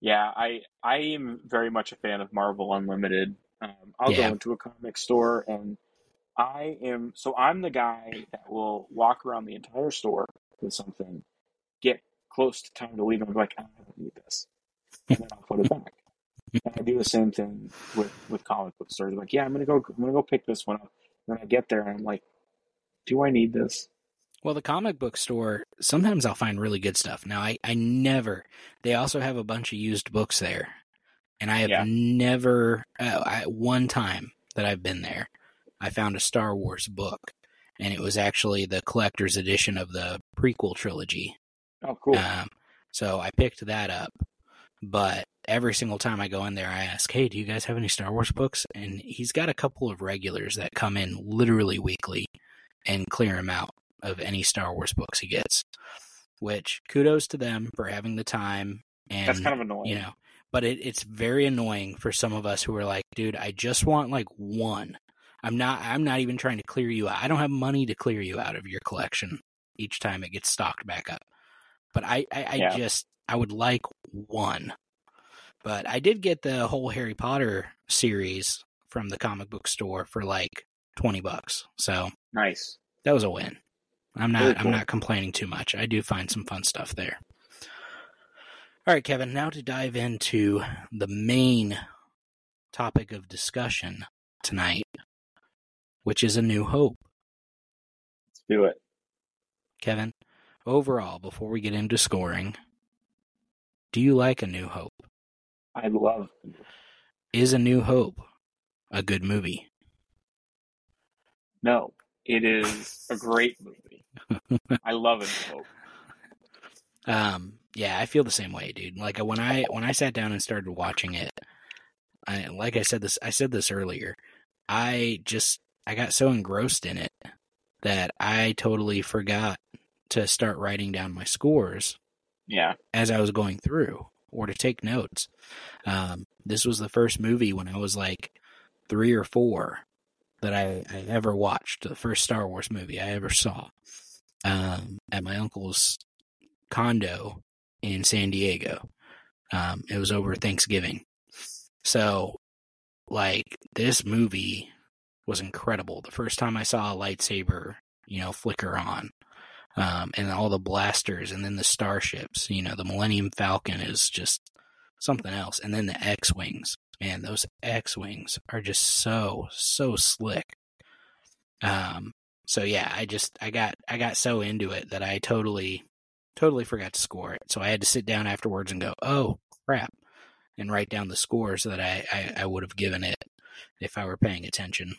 Yeah, I I am very much a fan of Marvel Unlimited. Um, I'll Yeah. go into a comic store and I am so I'm the guy that will walk around the entire store with something, get close to time to leave, and be like, "Ah, I don't need this, and then I'll put it back. I do the same thing with with comic book stores. Like, yeah, I'm gonna go I'm gonna go pick this one up. And then I get there and I'm like, do I need this? Well, the comic book store, sometimes I'll find really good stuff. Now, I, I never, they also have a bunch of used books there. And I have Yeah. never, uh, I, one time that I've been there, I found a Star Wars book. And it was actually the collector's edition of the prequel trilogy. Oh, cool. Um, so I picked that up. But every single time I go in there, I ask, "Hey, do you guys have any Star Wars books?" And he's got a couple of regulars that come in literally weekly and clear him out of any Star Wars books he gets. Which kudos to them for having the time and That's kind of annoying. you know, but it, it's very annoying for some of us who are like, dude, I just want like one. I'm not. I'm not even trying to clear you out. I don't have money to clear you out of your collection each time it gets stocked back up. But I, I, I Yeah. just, I would like one. But I did get the whole Harry Potter series from the comic book store for like twenty bucks. So Nice. that was a win. I'm not Very I'm not complaining too much. I do find some fun stuff there. All right, Kevin, now to dive into the main topic of discussion tonight, which is a new hope. Let's do it. Kevin, overall, before we get into scoring, do you like a new hope? I love. Is a new hope a good movie? No, it is a great movie. I love it. Hope. Um, yeah, I feel the same way, dude. Like when I when I sat down and started watching it, I like I said this I said this earlier. I just I got so engrossed in it that I totally forgot to start writing down my scores Yeah. as I was going through or to take notes. Um, this was the first movie when I was like three or four that I, I ever watched, the first Star Wars movie I ever saw um, at my uncle's condo in San Diego. Um, it was over Thanksgiving. So, like, this movie was incredible. The first time I saw a lightsaber, you know, flicker on um, and all the blasters, and then the starships. You know, the Millennium Falcon is just something else, and then the X wings. Man, those X wings are just so so slick. Um, so yeah, I just I got I got so into it that I totally totally forgot to score it. So I had to sit down afterwards and go, oh crap, and write down the scores that I I, I would have given it if I were paying attention.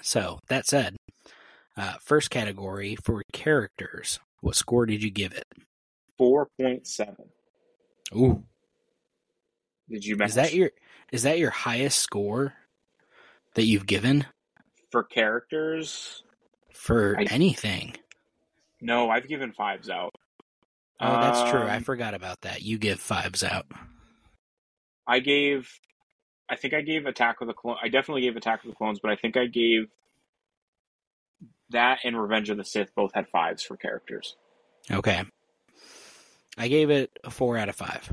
So that said, uh, first category for characters. What score did you give it? Four point seven. Ooh, Did you match is that your is that your highest score that you've given for characters? for I- anything? No, I've given fives out. Oh, that's true. I Um, forgot about that. You give fives out. I gave. I think I gave Attack of the Clone. I definitely gave Attack of the Clones, but I think I gave that and Revenge of the Sith both had fives for characters. Okay. I gave it a four out of five.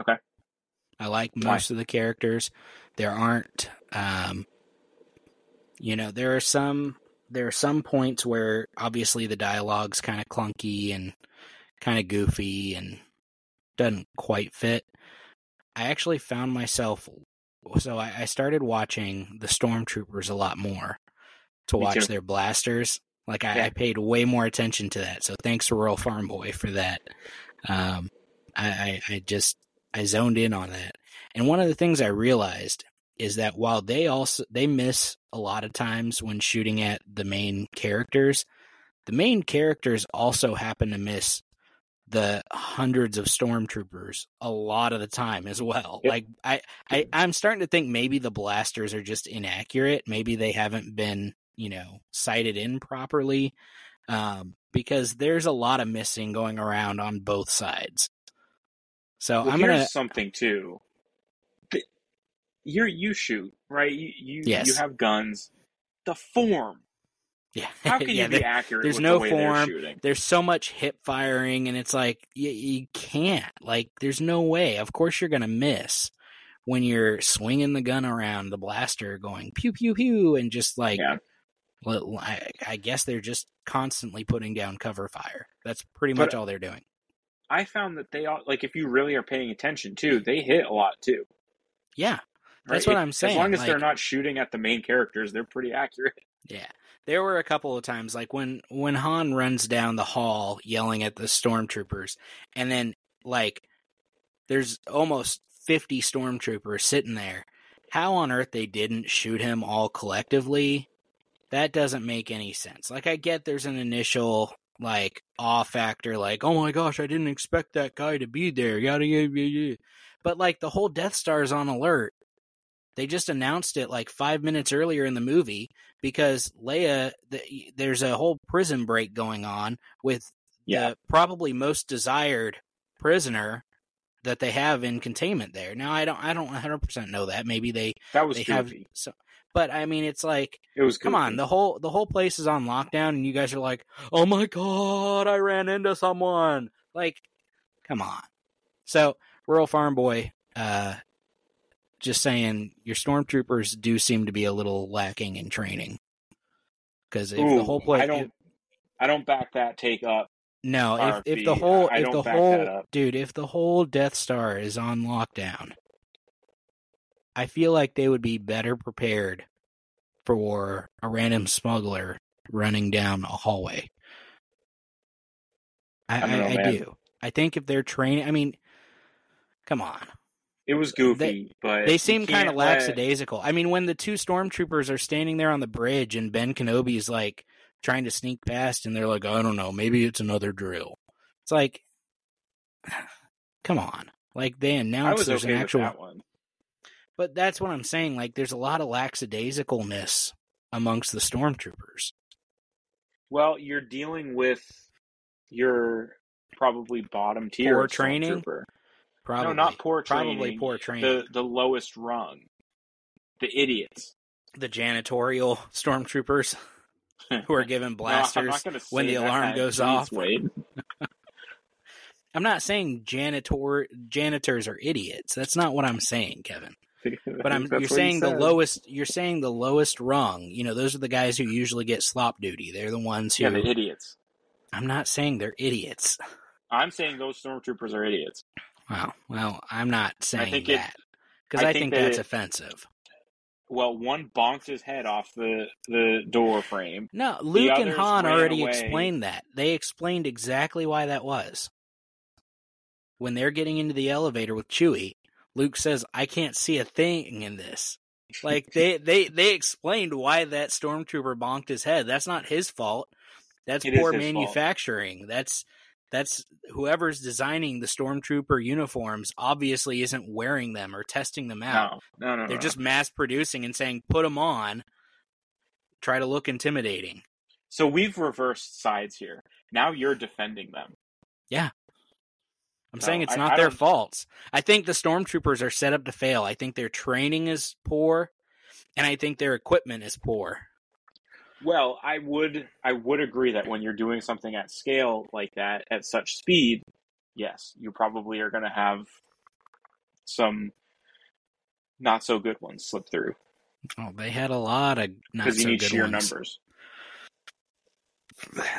Okay. I like Why? most of the characters. There aren't, um, you know, there are some there are some points where obviously the dialogue's kind of clunky and kind of goofy and doesn't quite fit. I actually found myself so I, I started watching the stormtroopers a lot more to watch their blasters. Like I, Yeah. I paid way more attention to that. So thanks to Royal Farm Boy for that. Um, I, I, I just I zoned in on that. And one of the things I realized is that while they also they miss a lot of times when shooting at the main characters, the main characters also happen to miss the hundreds of stormtroopers a lot of the time as well. Yep. Like I, I I'm starting to think maybe the blasters are just inaccurate. Maybe they haven't been, you know, sighted in properly. Um, because there's a lot of missing going around on both sides. So Well, I'm here's gonna something too. You're you shoot right. You you, Yes. you have guns. The form. yeah How can yeah, you there- be accurate? there's no the form. shooting? there's so much hip firing and it's like you, you can't like there's no way of course you're gonna miss when you're swinging the gun around the blaster going pew pew pew and just like Yeah. Well, I, I guess they're just constantly putting down cover fire that's pretty But- much all they're doing I found that they all like if you really are paying attention too, they hit a lot too. yeah That's right? what I'm saying, As long as they're not shooting at the main characters, they're pretty accurate. Yeah. There were a couple of times like when when Han runs down the hall yelling at the stormtroopers and then like there's almost 50 stormtroopers sitting there. How on earth they didn't shoot him all collectively? That doesn't make any sense. Like I get there's an initial like awe factor, like oh my gosh, I didn't expect that guy to be there. Yada yada yada. But like the whole Death Star is on alert. They just announced it like five minutes earlier in the movie because Leia, the, there's a whole prison break going on with Yeah. the probably most desired prisoner that they have in containment there. Now I don't I don't 100% know that. Maybe they That was they goofy. have so but I mean it's like it was come goofy. on, the whole the whole place is on lockdown and you guys are like, "Oh my god, I ran into someone." Like come on. So, Rural Farm Boy uh just saying your stormtroopers do seem to be a little lacking in training. Cuz if the whole place I don't. I don't back that take up. No, if if the whole I if the whole dude, if the whole Death Star is on lockdown, I feel like they would be better prepared for a random smuggler running down a hallway. I, I don't I, I do. I think if they're training, I mean, come on, It was uh, goofy, but they seem kind of lackadaisical. I mean, when the two stormtroopers are standing there on the bridge and Ben Kenobi's like trying to sneak past, and they're like, I don't know, maybe it's another drill. It's like, come on. Like they announced there's okay an actual, that one. But that's what I'm saying. Like there's a lot of lackadaisicalness amongst the stormtroopers. Well, you're dealing with your probably bottom tier Poor training? Probably, No, not poor training. Probably poor training. The the lowest rung. The idiots. The, janitorial stormtroopers who are given blasters. gonna when the that. alarm goes Jeez, off. Wade. I'm not saying janitor janitors are idiots. That's not what I'm saying, Kevin. But I'm you're saying the lowest you're saying the lowest rung. You know, those are the guys who usually get slop duty. They're the ones who Yeah, the idiots. I'm not saying they're idiots. I'm saying those stormtroopers are idiots. Wow. Well, I'm not saying think that. Because I I, think think that that's it- offensive. Well, one bonked his head off the the door frame. No, Luke and Han already away. explained that. They explained exactly why that was. When they're getting into the elevator with Chewie, Luke says, "I can't see a thing in this." Like they they they explained why that stormtrooper bonked his head. That's not his fault. That's It poor his fault. manufacturing. That's that's whoever's designing the stormtrooper uniforms obviously isn't wearing them or testing them out. No, no, no. They're no. just mass producing and saying, "Put them on." Try to look intimidating. So we've reversed sides here. Now you're defending them. I'm No, saying it's I- not I their don't- faults. I think the stormtroopers are set up to fail. I think their training is poor, and I think their equipment is poor. Well, I would I would agree that when you're doing something at scale like that at such speed, yes, you probably are going to have some not so good ones slip through Oh, they had a lot of not because you need good sheer ones. numbers.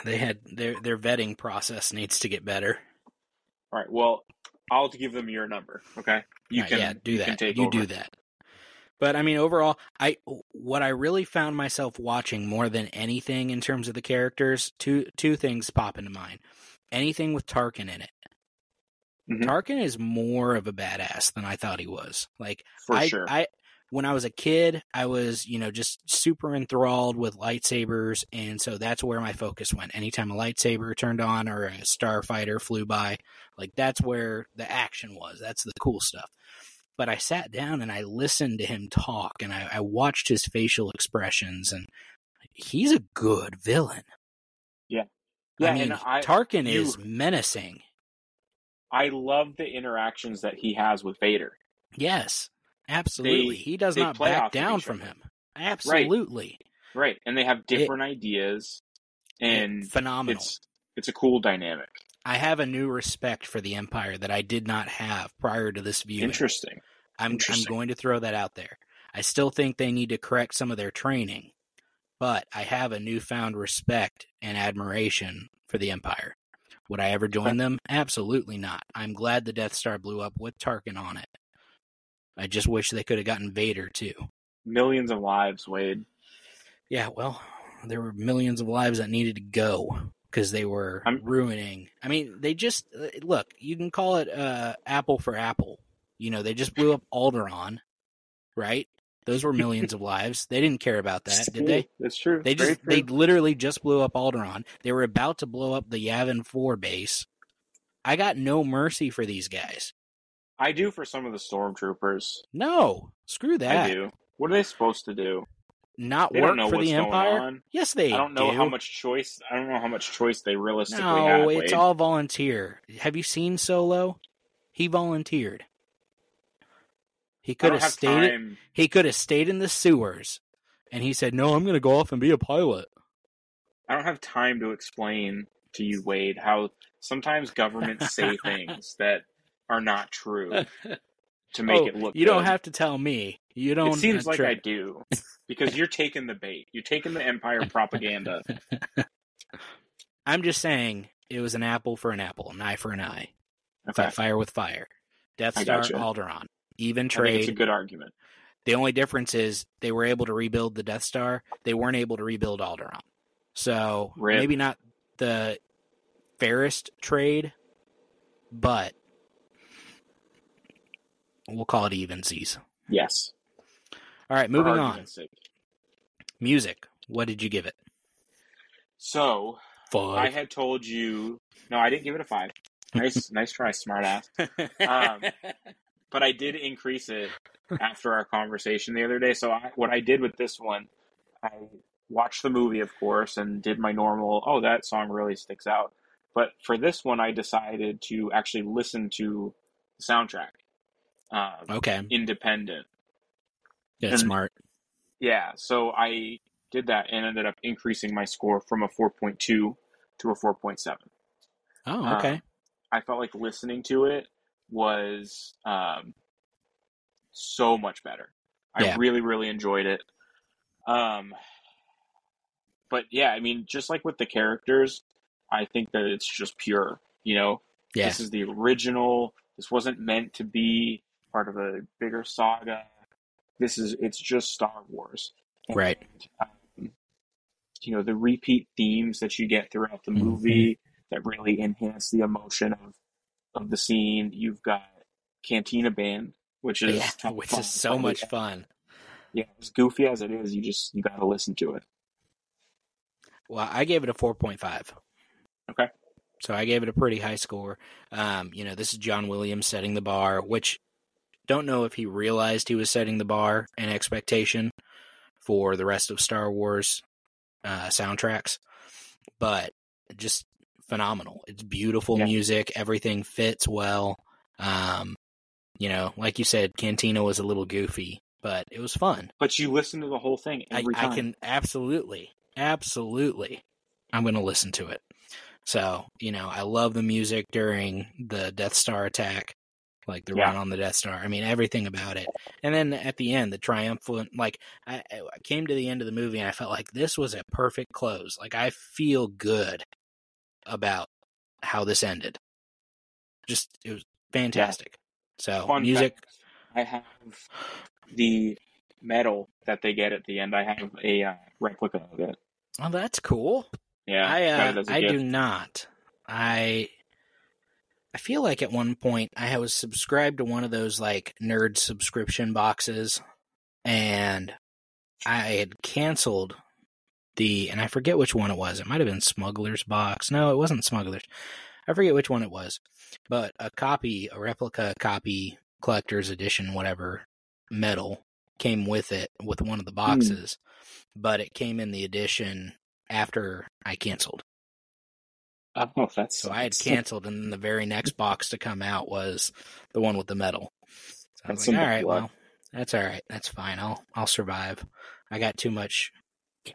They had their their vetting process needs to get better. All right. Well, I'll give them your number. Okay. You Right, can yeah, do you that. You over. do that. But I mean, overall, I what I really found myself watching more than anything in terms of the characters, two two things pop into mind. Anything with Tarkin in it. Mhm. Tarkin is more of a badass than I thought he was. Like for I, sure. I when I was a kid, I was, you know, just super enthralled with lightsabers, and so that's where my focus went. Anytime a lightsaber turned on or a starfighter flew by, like that's where the action was. That's the cool stuff. But I sat down and I listened to him talk, and I, I watched his facial expressions, and he's a good villain. yeah, Yeah. I mean, and I Tarkin you- is menacing. I love the interactions that he has with Vader. Yes, absolutely. They- he does not back down from him. Absolutely. Right, and they have different ideas, and phenomenal. it's it's a cool dynamic. I have a new respect for the Empire that I did not have prior to this viewing. Interesting. I'm I'm going to throw that out there. I still think they need to correct some of their training, but I have a newfound respect and admiration for the Empire. Would I ever join them? Absolutely not. I'm glad the Death Star blew up with Tarkin on it. I just wish they could have gotten Vader too. Millions of lives, Wade. Yeah, well, there were millions of lives that needed to go because they were I'm- ruining. I mean, they just uh, look. You can call it uh, apple for apple. You know, they just blew up Alderaan, right? Those were millions of lives. They didn't care about that, did they? That's true. They Very just they literally just blew up Alderaan. They were about to blow up the Yavin 4 base. I got no mercy for these guys. I do for some of the stormtroopers. No, screw that. I do. What are they supposed to do? Not They work for the Empire. Yes, they. I don't know do. how much choice. I don't know how much choice they realistically No, have. No, it's Wade. all volunteer. Have you seen Solo? He volunteered. He could have stayed. time. He could have stayed in the sewers, and he said, "No, I'm going to go off and be a pilot." I don't have time to explain to you, Wade, how sometimes governments say things that are not true to make Oh, it look. you don't have to tell me. You don't. It seems uh, like try- I do because you're taking the bait. You're taking the empire propaganda. I'm just saying it was an apple for an apple, an eye for an eye. Okay, fire with fire. Death Star, gotcha. Alderaan, even I think it's a good argument. The only difference is they were able to rebuild the Death Star. They weren't able to rebuild Alderaan. So Rip. maybe not the fairest trade, but we'll call it evensies. Yes. All right, moving on. sake. Music. What did you give it? So I had told you. No, I didn't give it a five. Nice, nice try, smartass. Um, But I did increase it after our conversation the other day. So I, what I did with this one, I watched the movie, of course, and did my normal. Oh, that song really sticks out. But for this one, I decided to actually listen to the soundtrack, um, okay, independent. that's and- smart. Yeah, so I did that and ended up increasing my score from a 4.2 to a 4.7. Oh, okay. Um, I felt like listening to it was um, so much better. I really, really enjoyed it. Um, but yeah, I mean, just like with the characters, I think that it's just pure. You know, yeah, this is the original. This wasn't meant to be part of a bigger saga. This is it's just Star Wars. Right. um, you know the repeat themes that you get throughout the Mhm. movie that really enhance the emotion of of the scene. You've got Cantina Band, which is yeah, which five, is so much fun. Yeah, as goofy as it is, you just you got to listen to it. Well, I gave it a 4.5. Okay. So I gave it a pretty high score. Um, you know, this is John Williams setting the bar, which don't know if he realized he was setting the bar and expectation for the rest of Star Wars uh, soundtracks, but just phenomenal. It's beautiful Yeah. music. Everything fits well. Um, you know, like you said, Cantina was a little goofy, but it was fun. But you listen to the whole thing I, every I time. can absolutely, absolutely. I'm going to listen to it. So, you know, I love the music during the Death Star attack, like the Yeah. run on the Death Star. I mean, everything about it. And then at the end, the triumphant, like, I, I came to the end of the movie and I felt like this was a perfect close. Like, I feel good about how this ended. Just, it was fantastic. So, Fun music. fact, I have the medal that they get at the end. I have a uh, replica of it. Oh, that's cool. Yeah, I uh, it as a I do not. I I feel like at one point I was subscribed to one of those like nerd subscription boxes and I had canceled the and I forget which one it was. It might have been Smuggler's Box. No, it wasn't Smuggler's. I forget which one it was. But a copy, a replica copy collector's edition whatever metal came with it with one of the hmm. boxes. But it came in the edition after I canceled. Oh, that's So I had canceled, and then the very next box to come out was the one with the medal. So I was That's like, all right, luck. well, that's all right. That's fine. I'll I'll survive. I got too much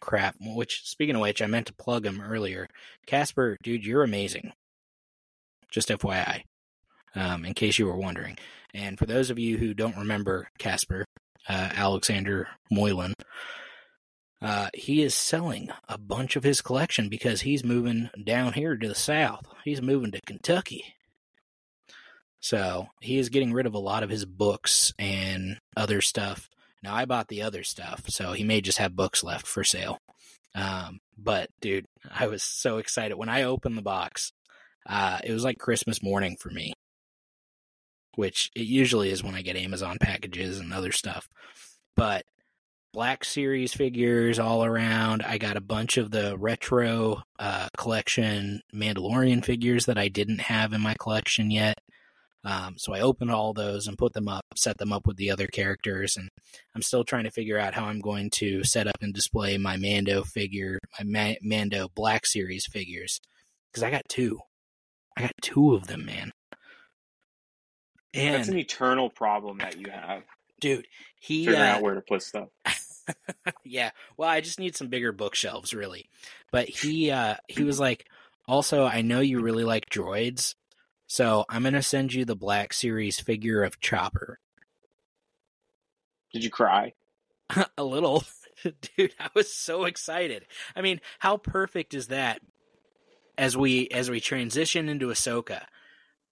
crap. Which, speaking of which, I meant to plug him earlier. Casper, dude, you're amazing. Just FYI, um, in case you were wondering. And for those of you who don't remember Casper, uh, Alexander Moylan, uh, he is selling a bunch of his collection because he's moving down here to the south. He's moving to Kentucky. So he is getting rid of a lot of his books and other stuff. Now I bought the other stuff, so he may just have books left for sale. Um, but dude, I was so excited when I opened the box. Uh, it was like Christmas morning for me, which it usually is when I get Amazon packages and other stuff. But Black Series figures all around. I got a bunch of the retro uh, collection Mandalorian figures that I didn't have in my collection yet. Um, so I opened all those and put them up, set them up with the other characters, and I'm still trying to figure out how I'm going to set up and display my Mando figure, my Ma- Mando Black Series figures, because I got two. I got two of them, man. And That's an eternal problem that you have. Dude, he Figuring uh, out where to put stuff. yeah. Well, I just need some bigger bookshelves, really. But he uh he was like, also, I know you really like droids, so I'm gonna send you the Black Series figure of Chopper. Did you cry? a little, dude. I was so excited. I mean, how perfect is that? As we as we transition into Ahsoka,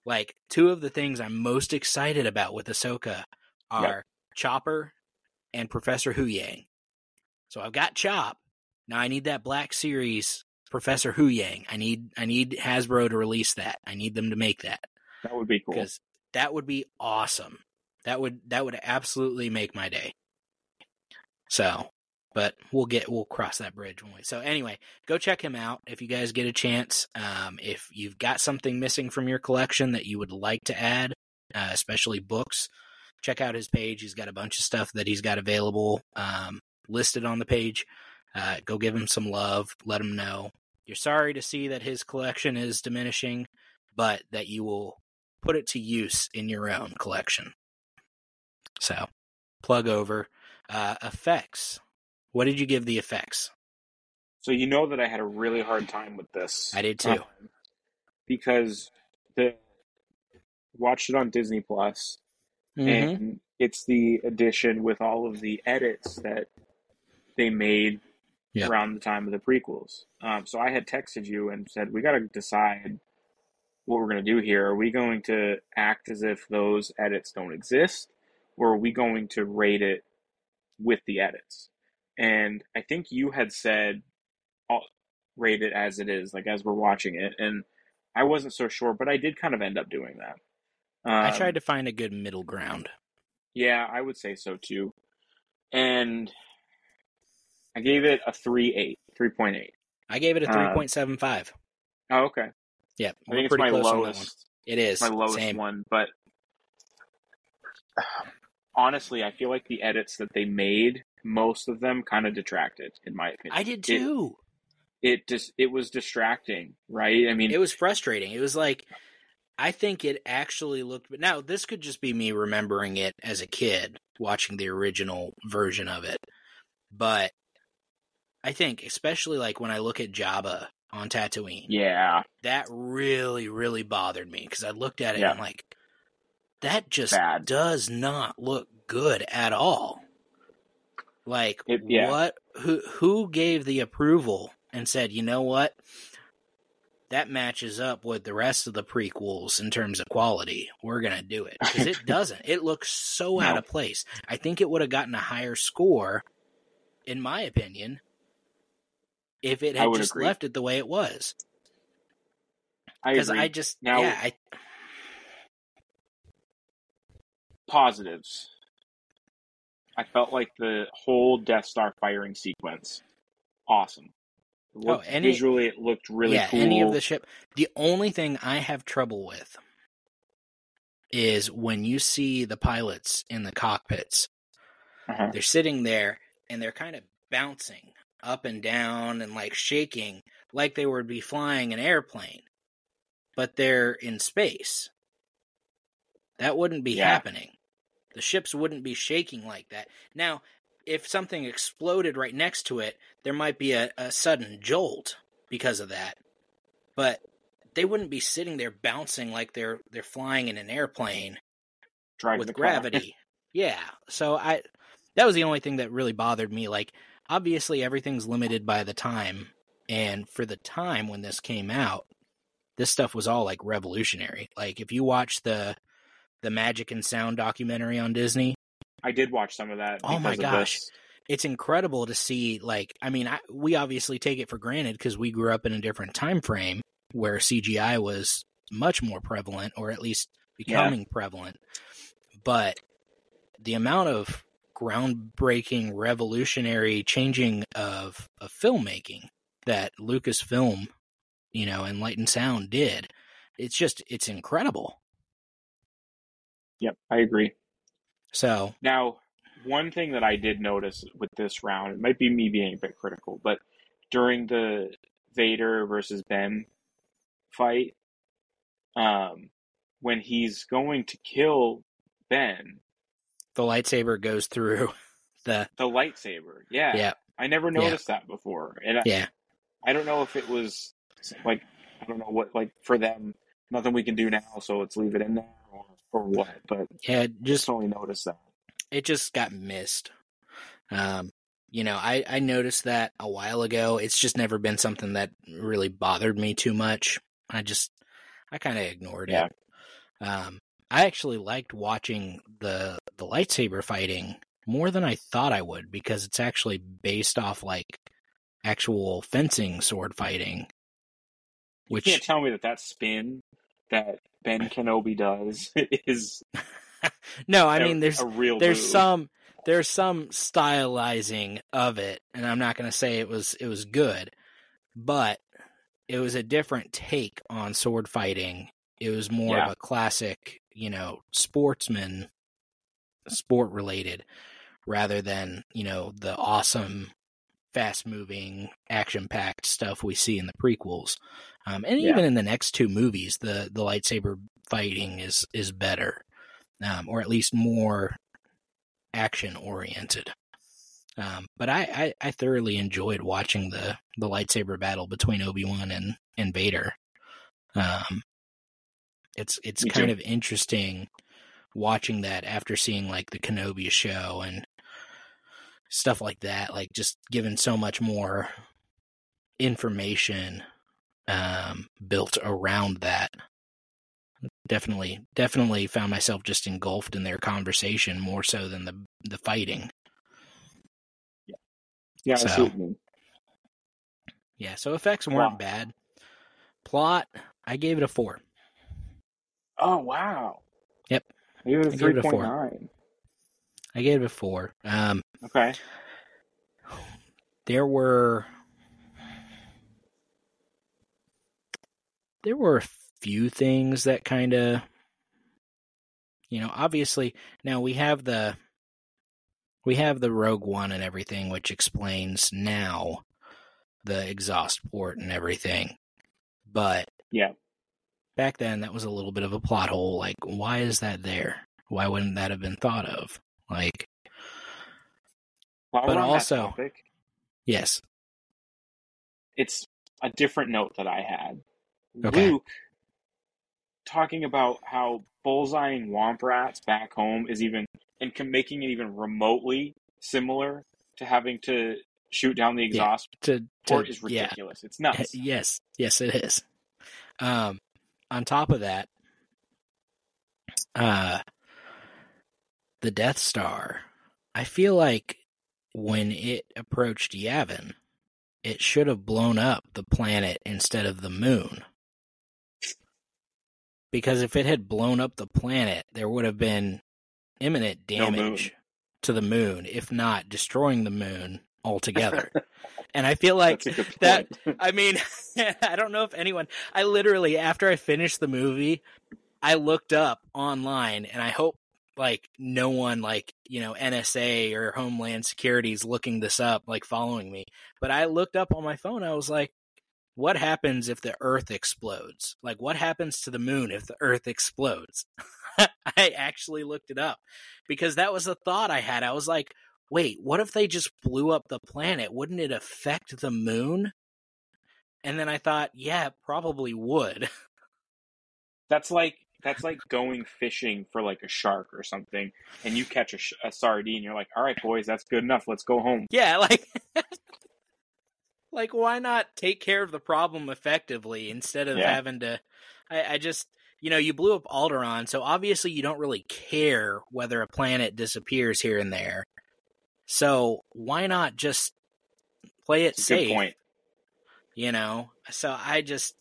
like two of the things I'm most excited about with Ahsoka are Chopper and Professor Huyang. So I've got Chop. Now I need that Black Series Professor Huyang. I need I need Hasbro to release that. I need them to make that That would be cool. because that would be awesome. That would that would absolutely make my day. So, but we'll get we'll cross that bridge when we. So anyway, go check him out if you guys get a chance. Um, if you've got something missing from your collection that you would like to add, uh, especially books, check out his page. He's got a bunch of stuff that he's got available um, listed on the page. Uh, go give him some love. Let him know you're sorry to see that his collection is diminishing, but that you will put it to use in your own collection. So, plug over. Uh, effects. What did you give the effects? So you know that I had a really hard time with this. I did too. um, because the watched it on Disney Plus, Mhm. and it's the edition with all of the edits that they made Yep. around the time of the prequels. Um, so I had texted you and said we got to decide what we're going to do here. Are we going to act as if those edits don't exist, or are we going to rate it with the edits? And I think you had said I'll rate it as it is, like as we're watching it, and I wasn't so sure, but I did kind of end up doing that. Um, I tried to find a good middle ground. yeah, I would say so too. And I gave it a 3.8, 3.8. I gave it a Uh, 3.75. Oh, okay. Yeah, I think it's my on lowest, It is my lowest same. one, but honestly, I feel like the edits that they made, most of them kind of detracted, in my opinion. I did It- too. It just it was distracting, right? I mean, It was frustrating. It was like I think it actually looked. But now this could just be me remembering it as a kid watching the original version of it, but I think especially like when I look at Jabba on Tatooine, yeah, that really really bothered me because I looked at it Yeah. and I'm like, that just Bad. does not look good at all. Like It- yeah. what? Who who gave the approval and said, you know what? That matches up with the rest of the prequels in terms of quality. We're gonna do it because it doesn't. It looks so out of place. I think it would have gotten a higher score, in my opinion, if it had just agree. left it the way it was. Because agree. I just Now- yeah I Positives. I felt like the whole Death Star firing sequence, awesome. It looked, Oh, any- visually, it looked really yeah, cool. any of the ship. The only thing I have trouble with is when you see the pilots in the cockpits. Uh-huh. They're sitting there and they're kind of bouncing up and down and like shaking like they would be flying an airplane, but they're in space. That wouldn't be Yeah. happening. The ships wouldn't be shaking like that. Now, if something exploded right next to it, there might be a, a sudden jolt because of that. But they wouldn't be sitting there bouncing like they're they're flying in an airplane Driving with gravity. yeah. So I that was the only thing that really bothered me. Like obviously everything's limited by the time and for the time when this came out, this stuff was all like revolutionary. Like if you watch the the Magic and Sound documentary on Disney, I did watch some of that. Oh my gosh. it's incredible to see like I mean, I, we obviously take it for granted cuz we grew up in a different time frame where CGI was much more prevalent or at least becoming prevalent. But the amount of groundbreaking, revolutionary changing of of filmmaking that Lucasfilm, you know, and Light and Sound did. It's just it's incredible. Yep, I agree. So Now, one thing that I did notice with this round, it might be me being a bit critical, but during the Vader versus Ben fight, um, when he's going to kill Ben, the lightsaber goes through the the lightsaber, yeah, yeah. I never noticed that before, and I, yeah. I don't know if it was like I don't know what like for them, nothing we can do now, so let's leave it in there or what, but yeah just only noticed that. it just got missed. Um, you know, I, I noticed that a while ago. It's just never been something that really bothered me too much. I just, I kind of ignored Yeah. it. Um, I actually liked watching the the lightsaber fighting more than I thought I would because it's actually based off like actual fencing sword fighting. Which You can't tell me that that spin that Ben Kenobi does is no, I a- mean there's a real there's move. some there's some stylizing of it and i'm not going to say it was it was good but it was a different take on sword fighting it was more Yeah. of a classic you know sportsman sport related rather than you know the awesome fast moving action packed stuff we see in the prequels um, and Yeah. even in the next two movies the the lightsaber fighting is is better um, or at least more action oriented. Um, but I, I, I thoroughly enjoyed watching the, the lightsaber battle between Obi Wan and, and Vader. Um, it's it's Me kind too. of interesting watching that after seeing like the Kenobi show and stuff like that. Like just given so much more information um, built around that definitely definitely found myself just engulfed in their conversation more so than the the fighting. Yeah, see so- what you mean. Yeah, so effects weren't Wow. bad. Plot, I gave it a 4. Oh wow. Yep. I gave it a three four. point nine. I gave it a 4. Um Okay. there were there were a few things that kind of you know obviously now we have the we have the rogue one and everything which explains now the exhaust port and everything but Yeah. back then that was a little bit of a plot hole like why is that there why wouldn't that have been thought of like While But we're on that also- topic, yes it's a different note that I had. Okay. Luke talking about how bullseyeing womp rats back home is even and can, making it even remotely similar to having to shoot down the exhaust to, to port is yeah ridiculous. It's nuts. Yes, yes, it is. Um, on top of that, uh, the Death Star. I feel like when it approached Yavin, it should have blown up the planet instead of the moon. Because if it had blown up the planet, there would have been imminent No damage to the moon, if not destroying the moon altogether. and I feel like That's a good that- I mean, I don't know if anyone. I literally, after I finished the movie, I looked up online, and I hope like no one, like you know, NSA or Homeland Security is looking this up, like following me. But I looked up on my phone. I was like, "What happens if the Earth explodes? Like, what happens to the moon if the Earth explodes?" I actually looked it up because that was the thought I had. I was like, wait, what if they just blew up the planet? Wouldn't it affect the moon? And then I thought, yeah, probably would. That's like that's like going fishing for like a shark or something, and you catch a, sh- a sardine. You're like, all right, boys, that's good enough. Let's go home. yeah, like like why not take care of the problem effectively instead of Yeah. having to I, I just you know, you blew up Alderaan, so obviously you don't really care whether a planet disappears here and there. So why not just play it It's a good safe? point. you know so i just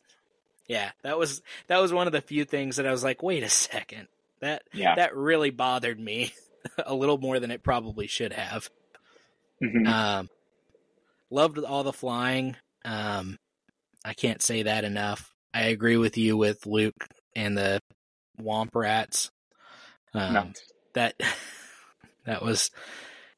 yeah that was that was one of the few things that i was like wait a second that Yeah, that really bothered me a little more than it probably should have. Mhm. Um, loved all the flying. Um, I can't say that enough. I agree with you with Luke and the Womp Rats. Um, that that was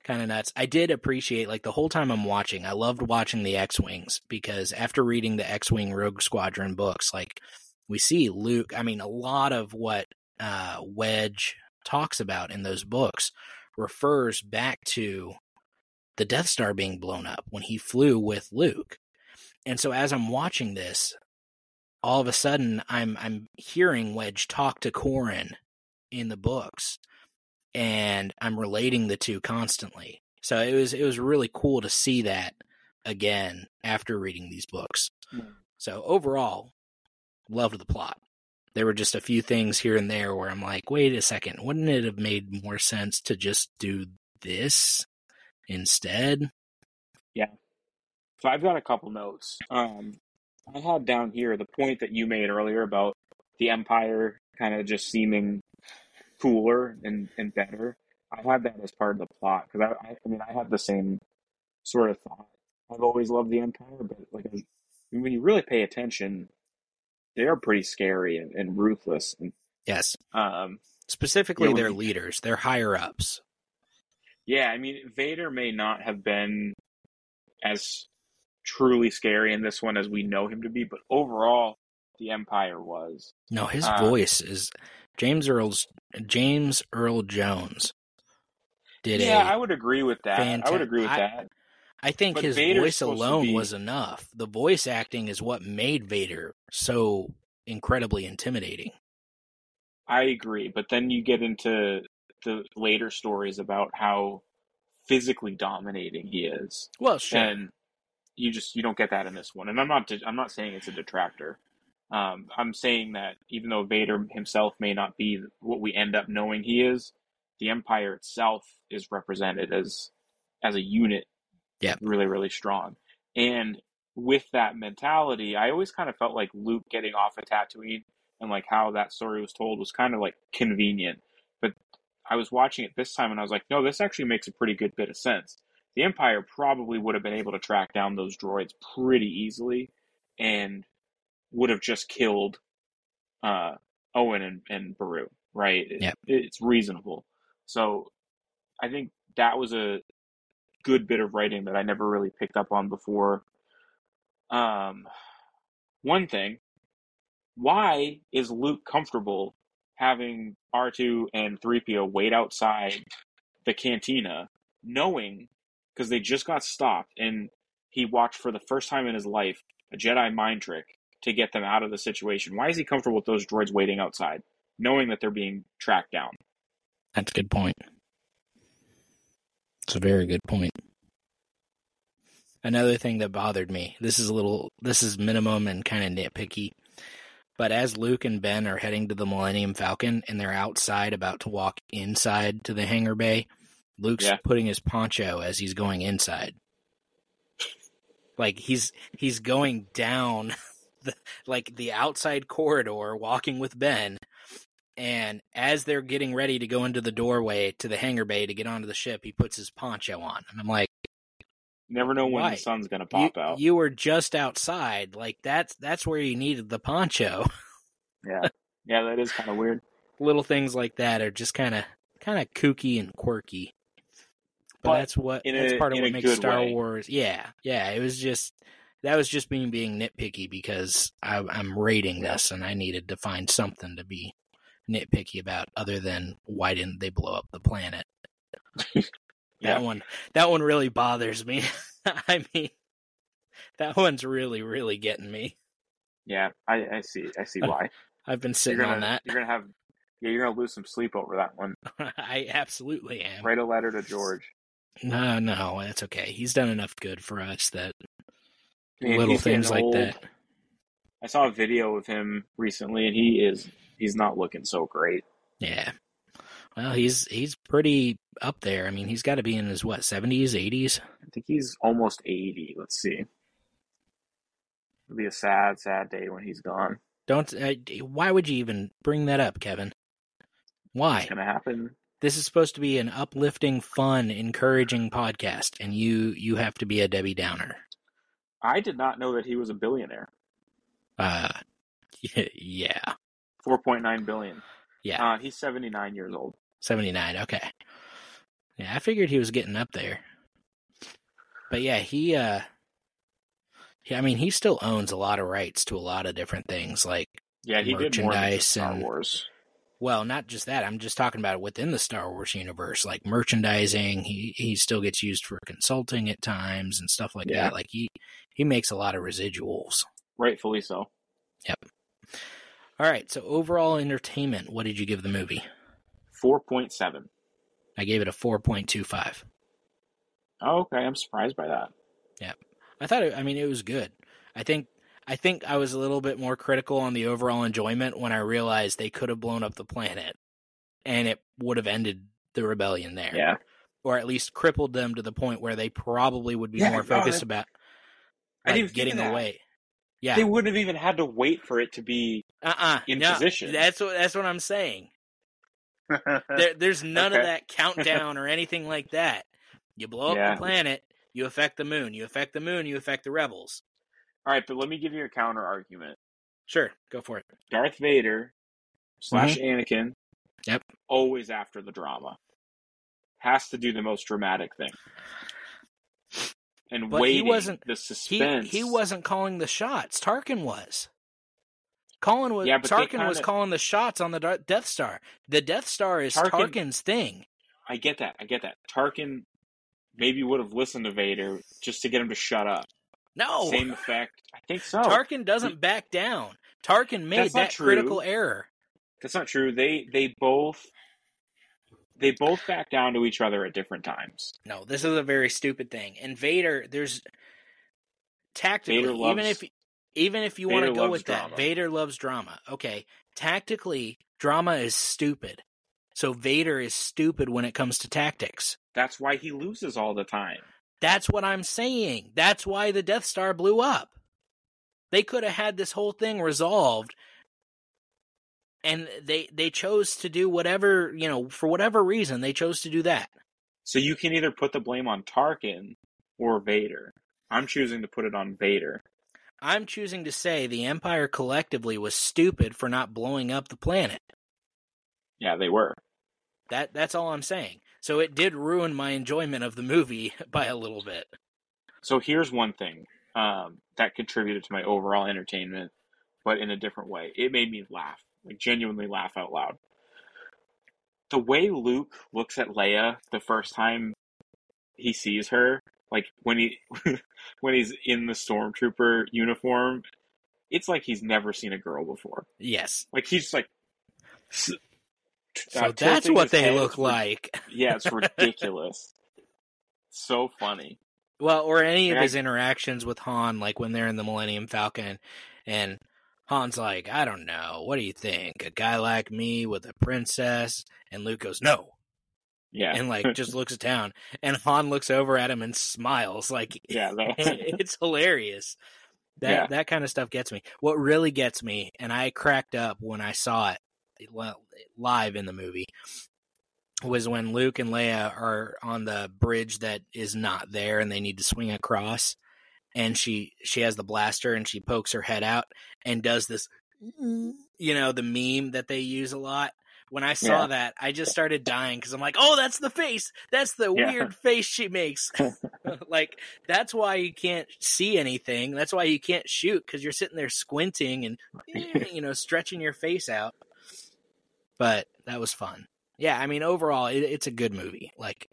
kind of nuts. I did appreciate like the whole time I'm watching. I loved watching the X-wings because after reading the X-wing Rogue Squadron books, like we see Luke. I mean, a lot of what uh, Wedge talks about in those books refers back to the Death Star being blown up when he flew with Luke. And so as I'm watching this, all of a sudden I'm I'm hearing Wedge talk to Corran in the books and I'm relating the two constantly. So it was it was really cool to see that again after reading these books. Mm. So overall, loved the plot. There were just a few things here and there where I'm like, wait a second, wouldn't it have made more sense to just do this instead? Yeah. So I've got a couple notes. Um, I had down here the point that you made earlier about the Empire kind of just seeming cooler and, and better. I had that as part of the plot because I, I, I mean, I had the same sort of thought. I've always loved the Empire, but like I mean, when you really pay attention, they are pretty scary and, and ruthless. And Yes. um, Specifically Yeah, their leaders, their higher ups. Yeah, I mean, Vader may not have been as truly scary in this one as we know him to be, but overall, the Empire was. No, his Uh, voice is James Earl's James Earl Jones did yeah, I would agree with that. I would agree with I- that. I think But his Vader's voice alone be- was enough. The voice acting is what made Vader so incredibly intimidating. I agree, but then you get into the later stories about how physically dominating he is, Well, sure. and you just you don't get that in this one. And I'm not I'm not saying it's a detractor. Um, I'm saying that even though Vader himself may not be what we end up knowing he is, the Empire itself is represented as as a unit, Yeah. really really strong. And with that mentality, I always kind of felt like Luke getting off of Tatooine and like how that story was told was kind of like convenient. But I was watching it this time and I was like, no, this actually makes a pretty good bit of sense. The Empire probably would have been able to track down those droids pretty easily and would have just killed uh, Owen and, and Beru, right? It- It's reasonable. So I think that was a good bit of writing that I never really picked up on before. Um, one thing, why is Luke comfortable having R2 and 3PO wait outside the cantina, knowing because they just got stopped and he watched for the first time in his life a Jedi mind trick to get them out of the situation? Why is he comfortable with those droids waiting outside, knowing that they're being tracked down? That's a good point. It's a very good point. Another thing that bothered me, this is a little, this is minimum and kind of nitpicky, but as Luke and Ben are heading to the Millennium Falcon and they're outside about to walk inside to the hangar bay, Luke's Yeah. putting his poncho as he's going inside. Like he's he's going down the like the outside corridor walking with Ben and as they're getting ready to go into the doorway to the hangar bay to get onto the ship, he puts his poncho on. And I'm like, You never know when the sun's going to you, pop out. you were just outside. Like that's that's where you needed the poncho. Yeah. Yeah, that is kind of weird. Little things like that are just kind of kind of kooky and quirky. But, But that's what that's a- part of what makes Star way. Wars. Yeah, yeah. It was just that was just me being nitpicky because I, I'm rating this and I needed to find something to be nitpicky about other than why didn't they blow up the planet. Yeah. That one that one really bothers me. I mean that one's really, really getting me. Yeah, I, I see. I see why. I've been sitting gonna, on that. You're gonna have. Yeah, you're gonna lose some sleep over that one. I absolutely am. Write a letter to George. No, no, that's okay. He's done enough good for us that Man, little things like old. that. I saw a video of him recently, and he is he's not looking so great. Yeah. Well, he's he's pretty up there. I mean, he's got to be in his what seventies, eighties. I think he's almost eighty. Let's see. It'll be a sad, sad day when he's gone. Don't. Uh, why would you even bring that up, Kevin? Why? It's gonna happen. this is supposed to be an uplifting, fun, encouraging podcast, and you you have to be a Debbie Downer. I did not know that he was a billionaire. Uh, yeah, Four point nine billion. yeah, Uh, he's seventy nine years old. seventy nine. Okay, yeah, I figured he was getting up there, but yeah, he uh, yeah, I mean, he still owns a lot of rights to a lot of different things, like Yeah, he did more than Merchandise Star and- Wars. Well, not just that. I'm just talking about within the Star Wars universe, like merchandising. He he still gets used for consulting at times and stuff like Yeah. that. Like he he makes a lot of residuals. Rightfully so. Yep. All right. So overall entertainment, what did you give the movie? Four point seven. I gave it a four point two five. Oh, okay, I'm surprised by that. Yep. I thought. It, I mean, it was good. I think. I think I was a little bit more critical on the overall enjoyment when I realized they could have blown up the planet, and it would have ended the rebellion there. Yeah. or at least crippled them to the point where they probably would be Yeah, more focused about like, didn't even think getting away. Yeah. They wouldn't have even had to wait for it to be. uh-uh. in no, position. That's what that's what I'm saying. There, there's none of that countdown or anything like that. You blow up Yeah. the planet, you affect the moon. You affect the moon, you affect the rebels. All right, but let me give you a counter argument. Sure, go for it. Darth Vader slash mm-hmm. Anakin. Yep. Always after the drama. Has to do the most dramatic thing. And But he waiting wasn't- the suspense. he wasn't calling the shots. Tarkin was. Colin was Yeah, Tarkin was kinda- calling the shots on the Death Star. The Death Star is Tarkin- Tarkin's thing. I get that. I get that. Tarkin maybe would have listened to Vader just to get him to shut up. No, Same effect. I think so. Tarkin doesn't back down. Tarkin made that true. critical error. That's not true. They they both they both back down to each other at different times. No, this is a very stupid thing. And Vader, there's tactically, Vader even if even if you want to go loves with that. Vader loves drama. Okay, tactically, drama is stupid. So Vader is stupid when it comes to tactics. That's why he loses all the time. That's what I'm saying. That's why the Death Star blew up. They could have had this whole thing resolved and they they chose to do whatever, you know, for whatever reason they chose to do that. So you can either put the blame on Tarkin or Vader. I'm choosing to put it on Vader. I'm choosing to say the Empire collectively was stupid for not blowing up the planet. Yeah, they were. That that's all I'm saying. So it did ruin my enjoyment of the movie by a little bit. So here's one thing um, that contributed to my overall entertainment, but in a different way. It made me laugh, like genuinely laugh out loud. The way Luke looks at Leia the first time he sees her, like when he when he's in the stormtrooper uniform, it's like he's never seen a girl before. Yes. Like he's just like. So uh, that's what they head. look like. Yeah, it's ridiculous. so funny. Well, or any of I- his interactions with Han, like when they're in the Millennium Falcon, and Han's like, "I don't know. What do you think? A guy like me with a princess?" And Luke goes, "No," Yeah. and like just looks down, and Han looks over at him and smiles, like yeah. That, it's hilarious. That Yeah. that kind of stuff gets me. What really gets me, and I cracked up when I saw it live in the movie, was when Luke and Leia are on the bridge that is not there, and they need to swing across. And she she has the blaster, and she pokes her head out and does this, you know, the meme that they use a lot. When I saw Yeah. that, I just started dying because I'm like, "Oh, that's the face! That's the Yeah. weird face she makes." like that's why you can't see anything. That's why you can't shoot because you're sitting there squinting and you know stretching your face out. But that was fun. Yeah, I mean overall, it, it's a good movie. Like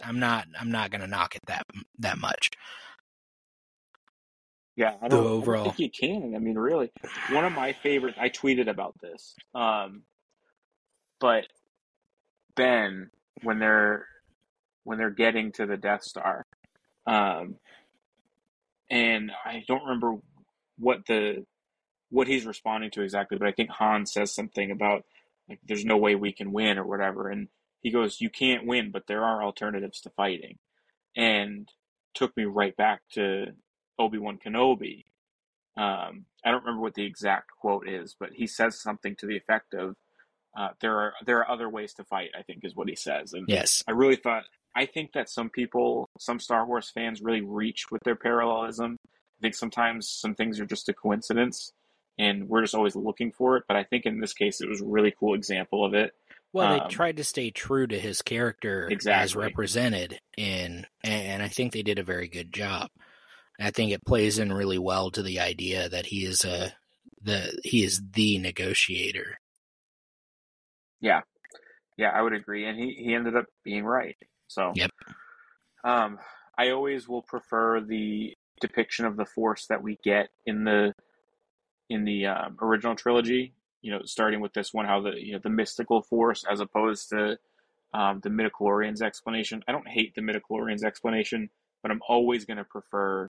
I'm not I'm not gonna knock it that that much. Yeah, I don't, I don't think you can. I mean, really, one of my favorite. I tweeted about this, um, but Ben, when they're when they're getting to the Death Star, um, and I don't remember what the what he's responding to exactly, but I think Han says something about like there's no way we can win or whatever, and he goes, "You can't win, but there are alternatives to fighting," and took me right back to Obi Wan Kenobi. Um, I don't remember what the exact quote is, but he says something to the effect of, uh, there are there are other ways to fight. I think is what he says, and Yes. I really thought I think that some people, some Star Wars fans, really reach with their parallelism. I think sometimes some things are just a coincidence, and we're just always looking for it. But I think in this case, it was a really cool example of it. Well, they Um, tried to stay true to his character exactly. as represented in, and I think they did a very good job. I think it plays in really well to the idea that he is a the he is the negotiator. Yeah, yeah, I would agree, and he he ended up being right. So, Yep. Um, I always will prefer the depiction of the Force that we get in the in the um, original trilogy. You know, starting with this one, how the you know the mystical Force as opposed to um, the midichlorians explanation. I don't hate the midichlorians explanation, but I'm always going to prefer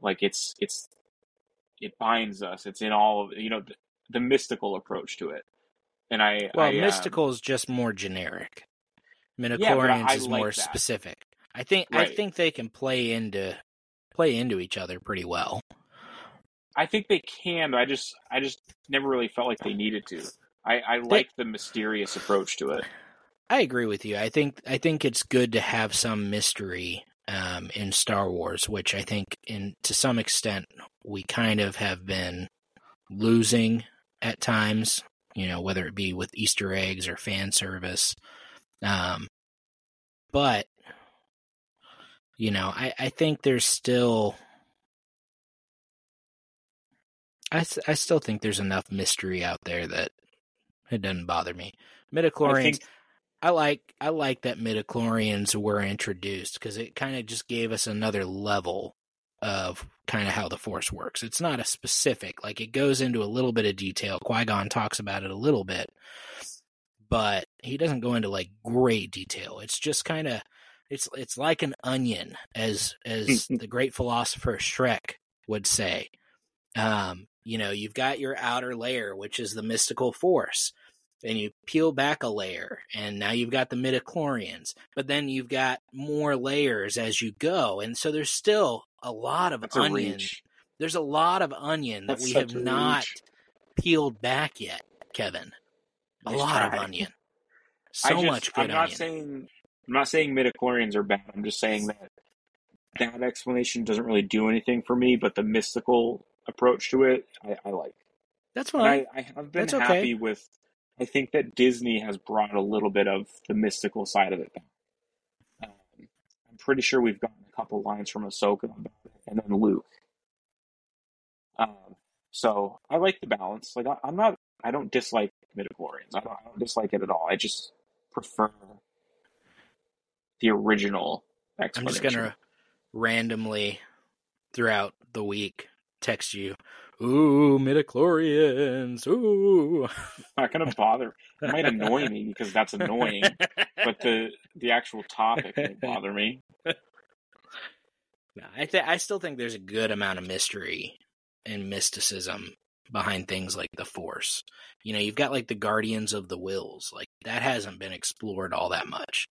like it's it's it binds us. It's in all of you know the, the mystical approach to it. And I Well, I, um, mystical is just more generic. Midichlorians I is like more that. specific. I think I think they can play into play into each other pretty well. I think they can, but I just I just never really felt like they needed to. I, I like the mysterious approach to it. I agree with you. I think I think it's good to have some mystery um, in Star Wars, which I think, in to some extent, we kind of have been losing at times. You know, whether it be with Easter eggs or fan service, um, but you know, I, I think there's still. I, I still think there's enough mystery out there that it doesn't bother me. I think I like I like that midichlorians were introduced because it kind of just gave us another level of kind of how the force works. It's not a specific like it goes into a little bit of detail. Qui Gon talks about it a little bit, but he doesn't go into like great detail. It's just kind of it's it's like an onion, as as the great philosopher Shrek would say. Um, you know, you've got your outer layer, which is the mystical force and you peel back a layer and now you've got the midichlorians but then you've got more layers as you go and so there's still a lot of that's onion there's a lot of onion that we have not reach. peeled back yet kevin a Nice lot of onion so just, much good I'm not onion saying I'm not saying midichlorians are bad. I'm just saying that that explanation doesn't really do anything for me. But the mystical approach to it, I, I like. that's fine I, I have been That's okay. happy with. I think that Disney has brought a little bit of the mystical side of it back. Um, I'm pretty sure we've gotten a couple lines from Ahsoka about it, and then Luke. Um, so I like the balance. Like I, I'm not. I don't dislike midichlorians. I don't, I don't dislike it at all. I just prefer the original i'm just gonna randomly throughout the week text you ooh midichlorians ooh I'm not gonna bother. It might annoy me because that's annoying, but the the actual topic won't bother me. No, I th- I still think there's a good amount of mystery and mysticism behind things like the Force. You know, you've got like the Guardians of the Whills, like that hasn't been explored all that much,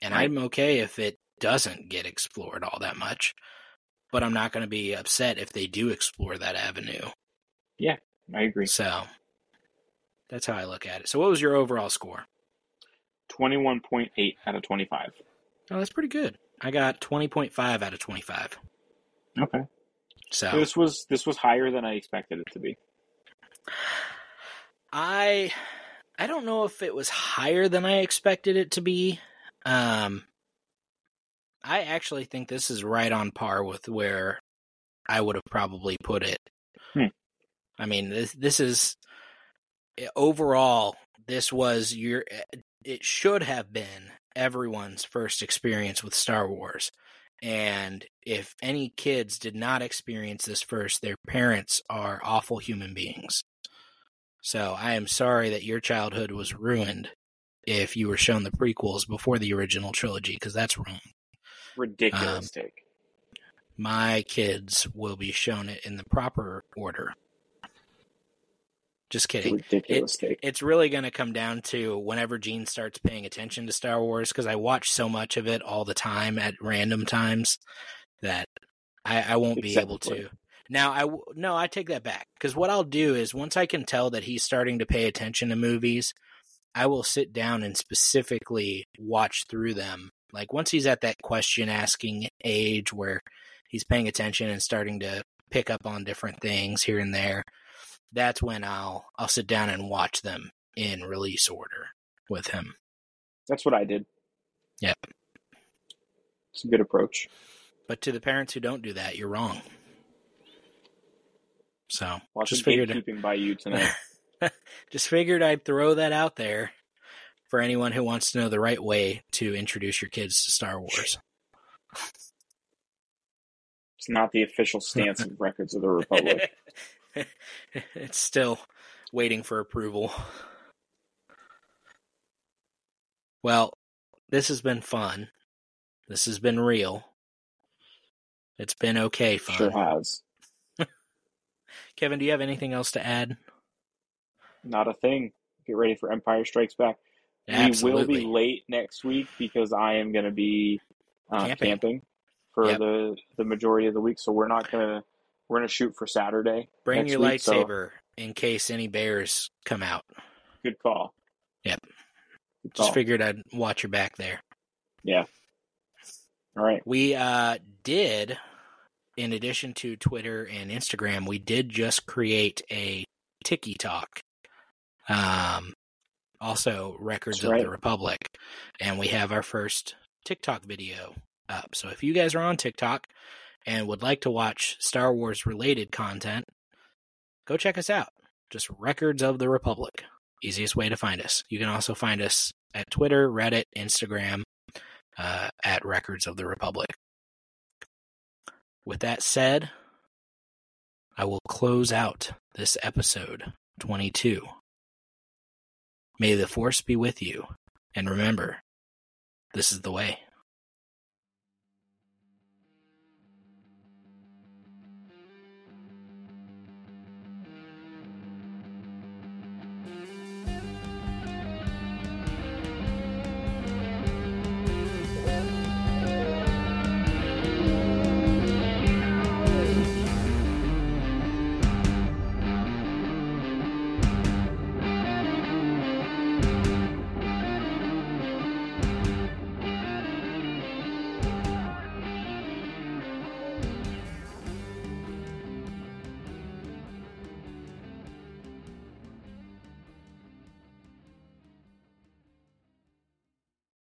and Right. I'm okay if it doesn't get explored all that much. But I'm not going to be upset if they do explore that avenue. Yeah, I agree. So that's how I look at it. So, what was your overall score? Twenty one point eight out of twenty five. Oh, that's pretty good. I got 20.5 out of 25. Okay. So This was this was higher than I expected it to be. I I don't know if it was higher than I expected it to be. Um I actually think this is right on par with where I would have probably put it. Hmm. I mean, this this is overall this was your it should have been everyone's first experience with Star Wars. And if any kids did not experience this first, their parents are awful human beings. So I am sorry that your childhood was ruined if you were shown the prequels before the original trilogy, because that's wrong. Ridiculous Um, take. My kids will be shown it in the proper order. Just kidding. Ridiculous take. It's really going to come down to whenever Gene starts paying attention to Star Wars, because I watch so much of it all the time at random times that I, I won't be able to. Now, I no, I take that back because what I'll do is once I can tell that he's starting to pay attention to movies, I will sit down and specifically watch through them. Like once he's at that question asking age where he's paying attention and starting to pick up on different things here and there, that's when I'll I'll sit down and watch them in release order with him. That's what I did. Yep. It's a good approach. But to the parents who don't do that, you're wrong. So Lots just figured gatekeeping by you tonight. just figured I'd throw that out there for anyone who wants to know the right way to introduce your kids to Star Wars. It's not the official stance of Records of the Republic. it's still waiting for approval. Well, this has been fun. This has been real. It's been okay fun. Sure has. Kevin, do you have anything else to add? Not a thing. Get ready for Empire Strikes Back. Absolutely. We will be late next week because I am going to be uh, Camping. camping. for Yep. the the majority of the week. So we're not gonna we're gonna shoot for Saturday. Bring your week, so lightsaber in case any bears come out. good call. Yep. Good Just call. figured I'd watch your back there. Yeah. All right. We uh, did, in addition to Twitter and Instagram, we did just create a Tiki Talk. Um, also, Records of the Republic. And we have our first TikTok video up. So if you guys are on TikTok and would like to watch Star Wars related content, go check us out. Just Records of the Republic. Easiest way to find us. You can also find us at Twitter, Reddit, Instagram, uh, at Records of the Republic. With that said, I will close out this episode 22. May the Force be with you, and remember, this is the way.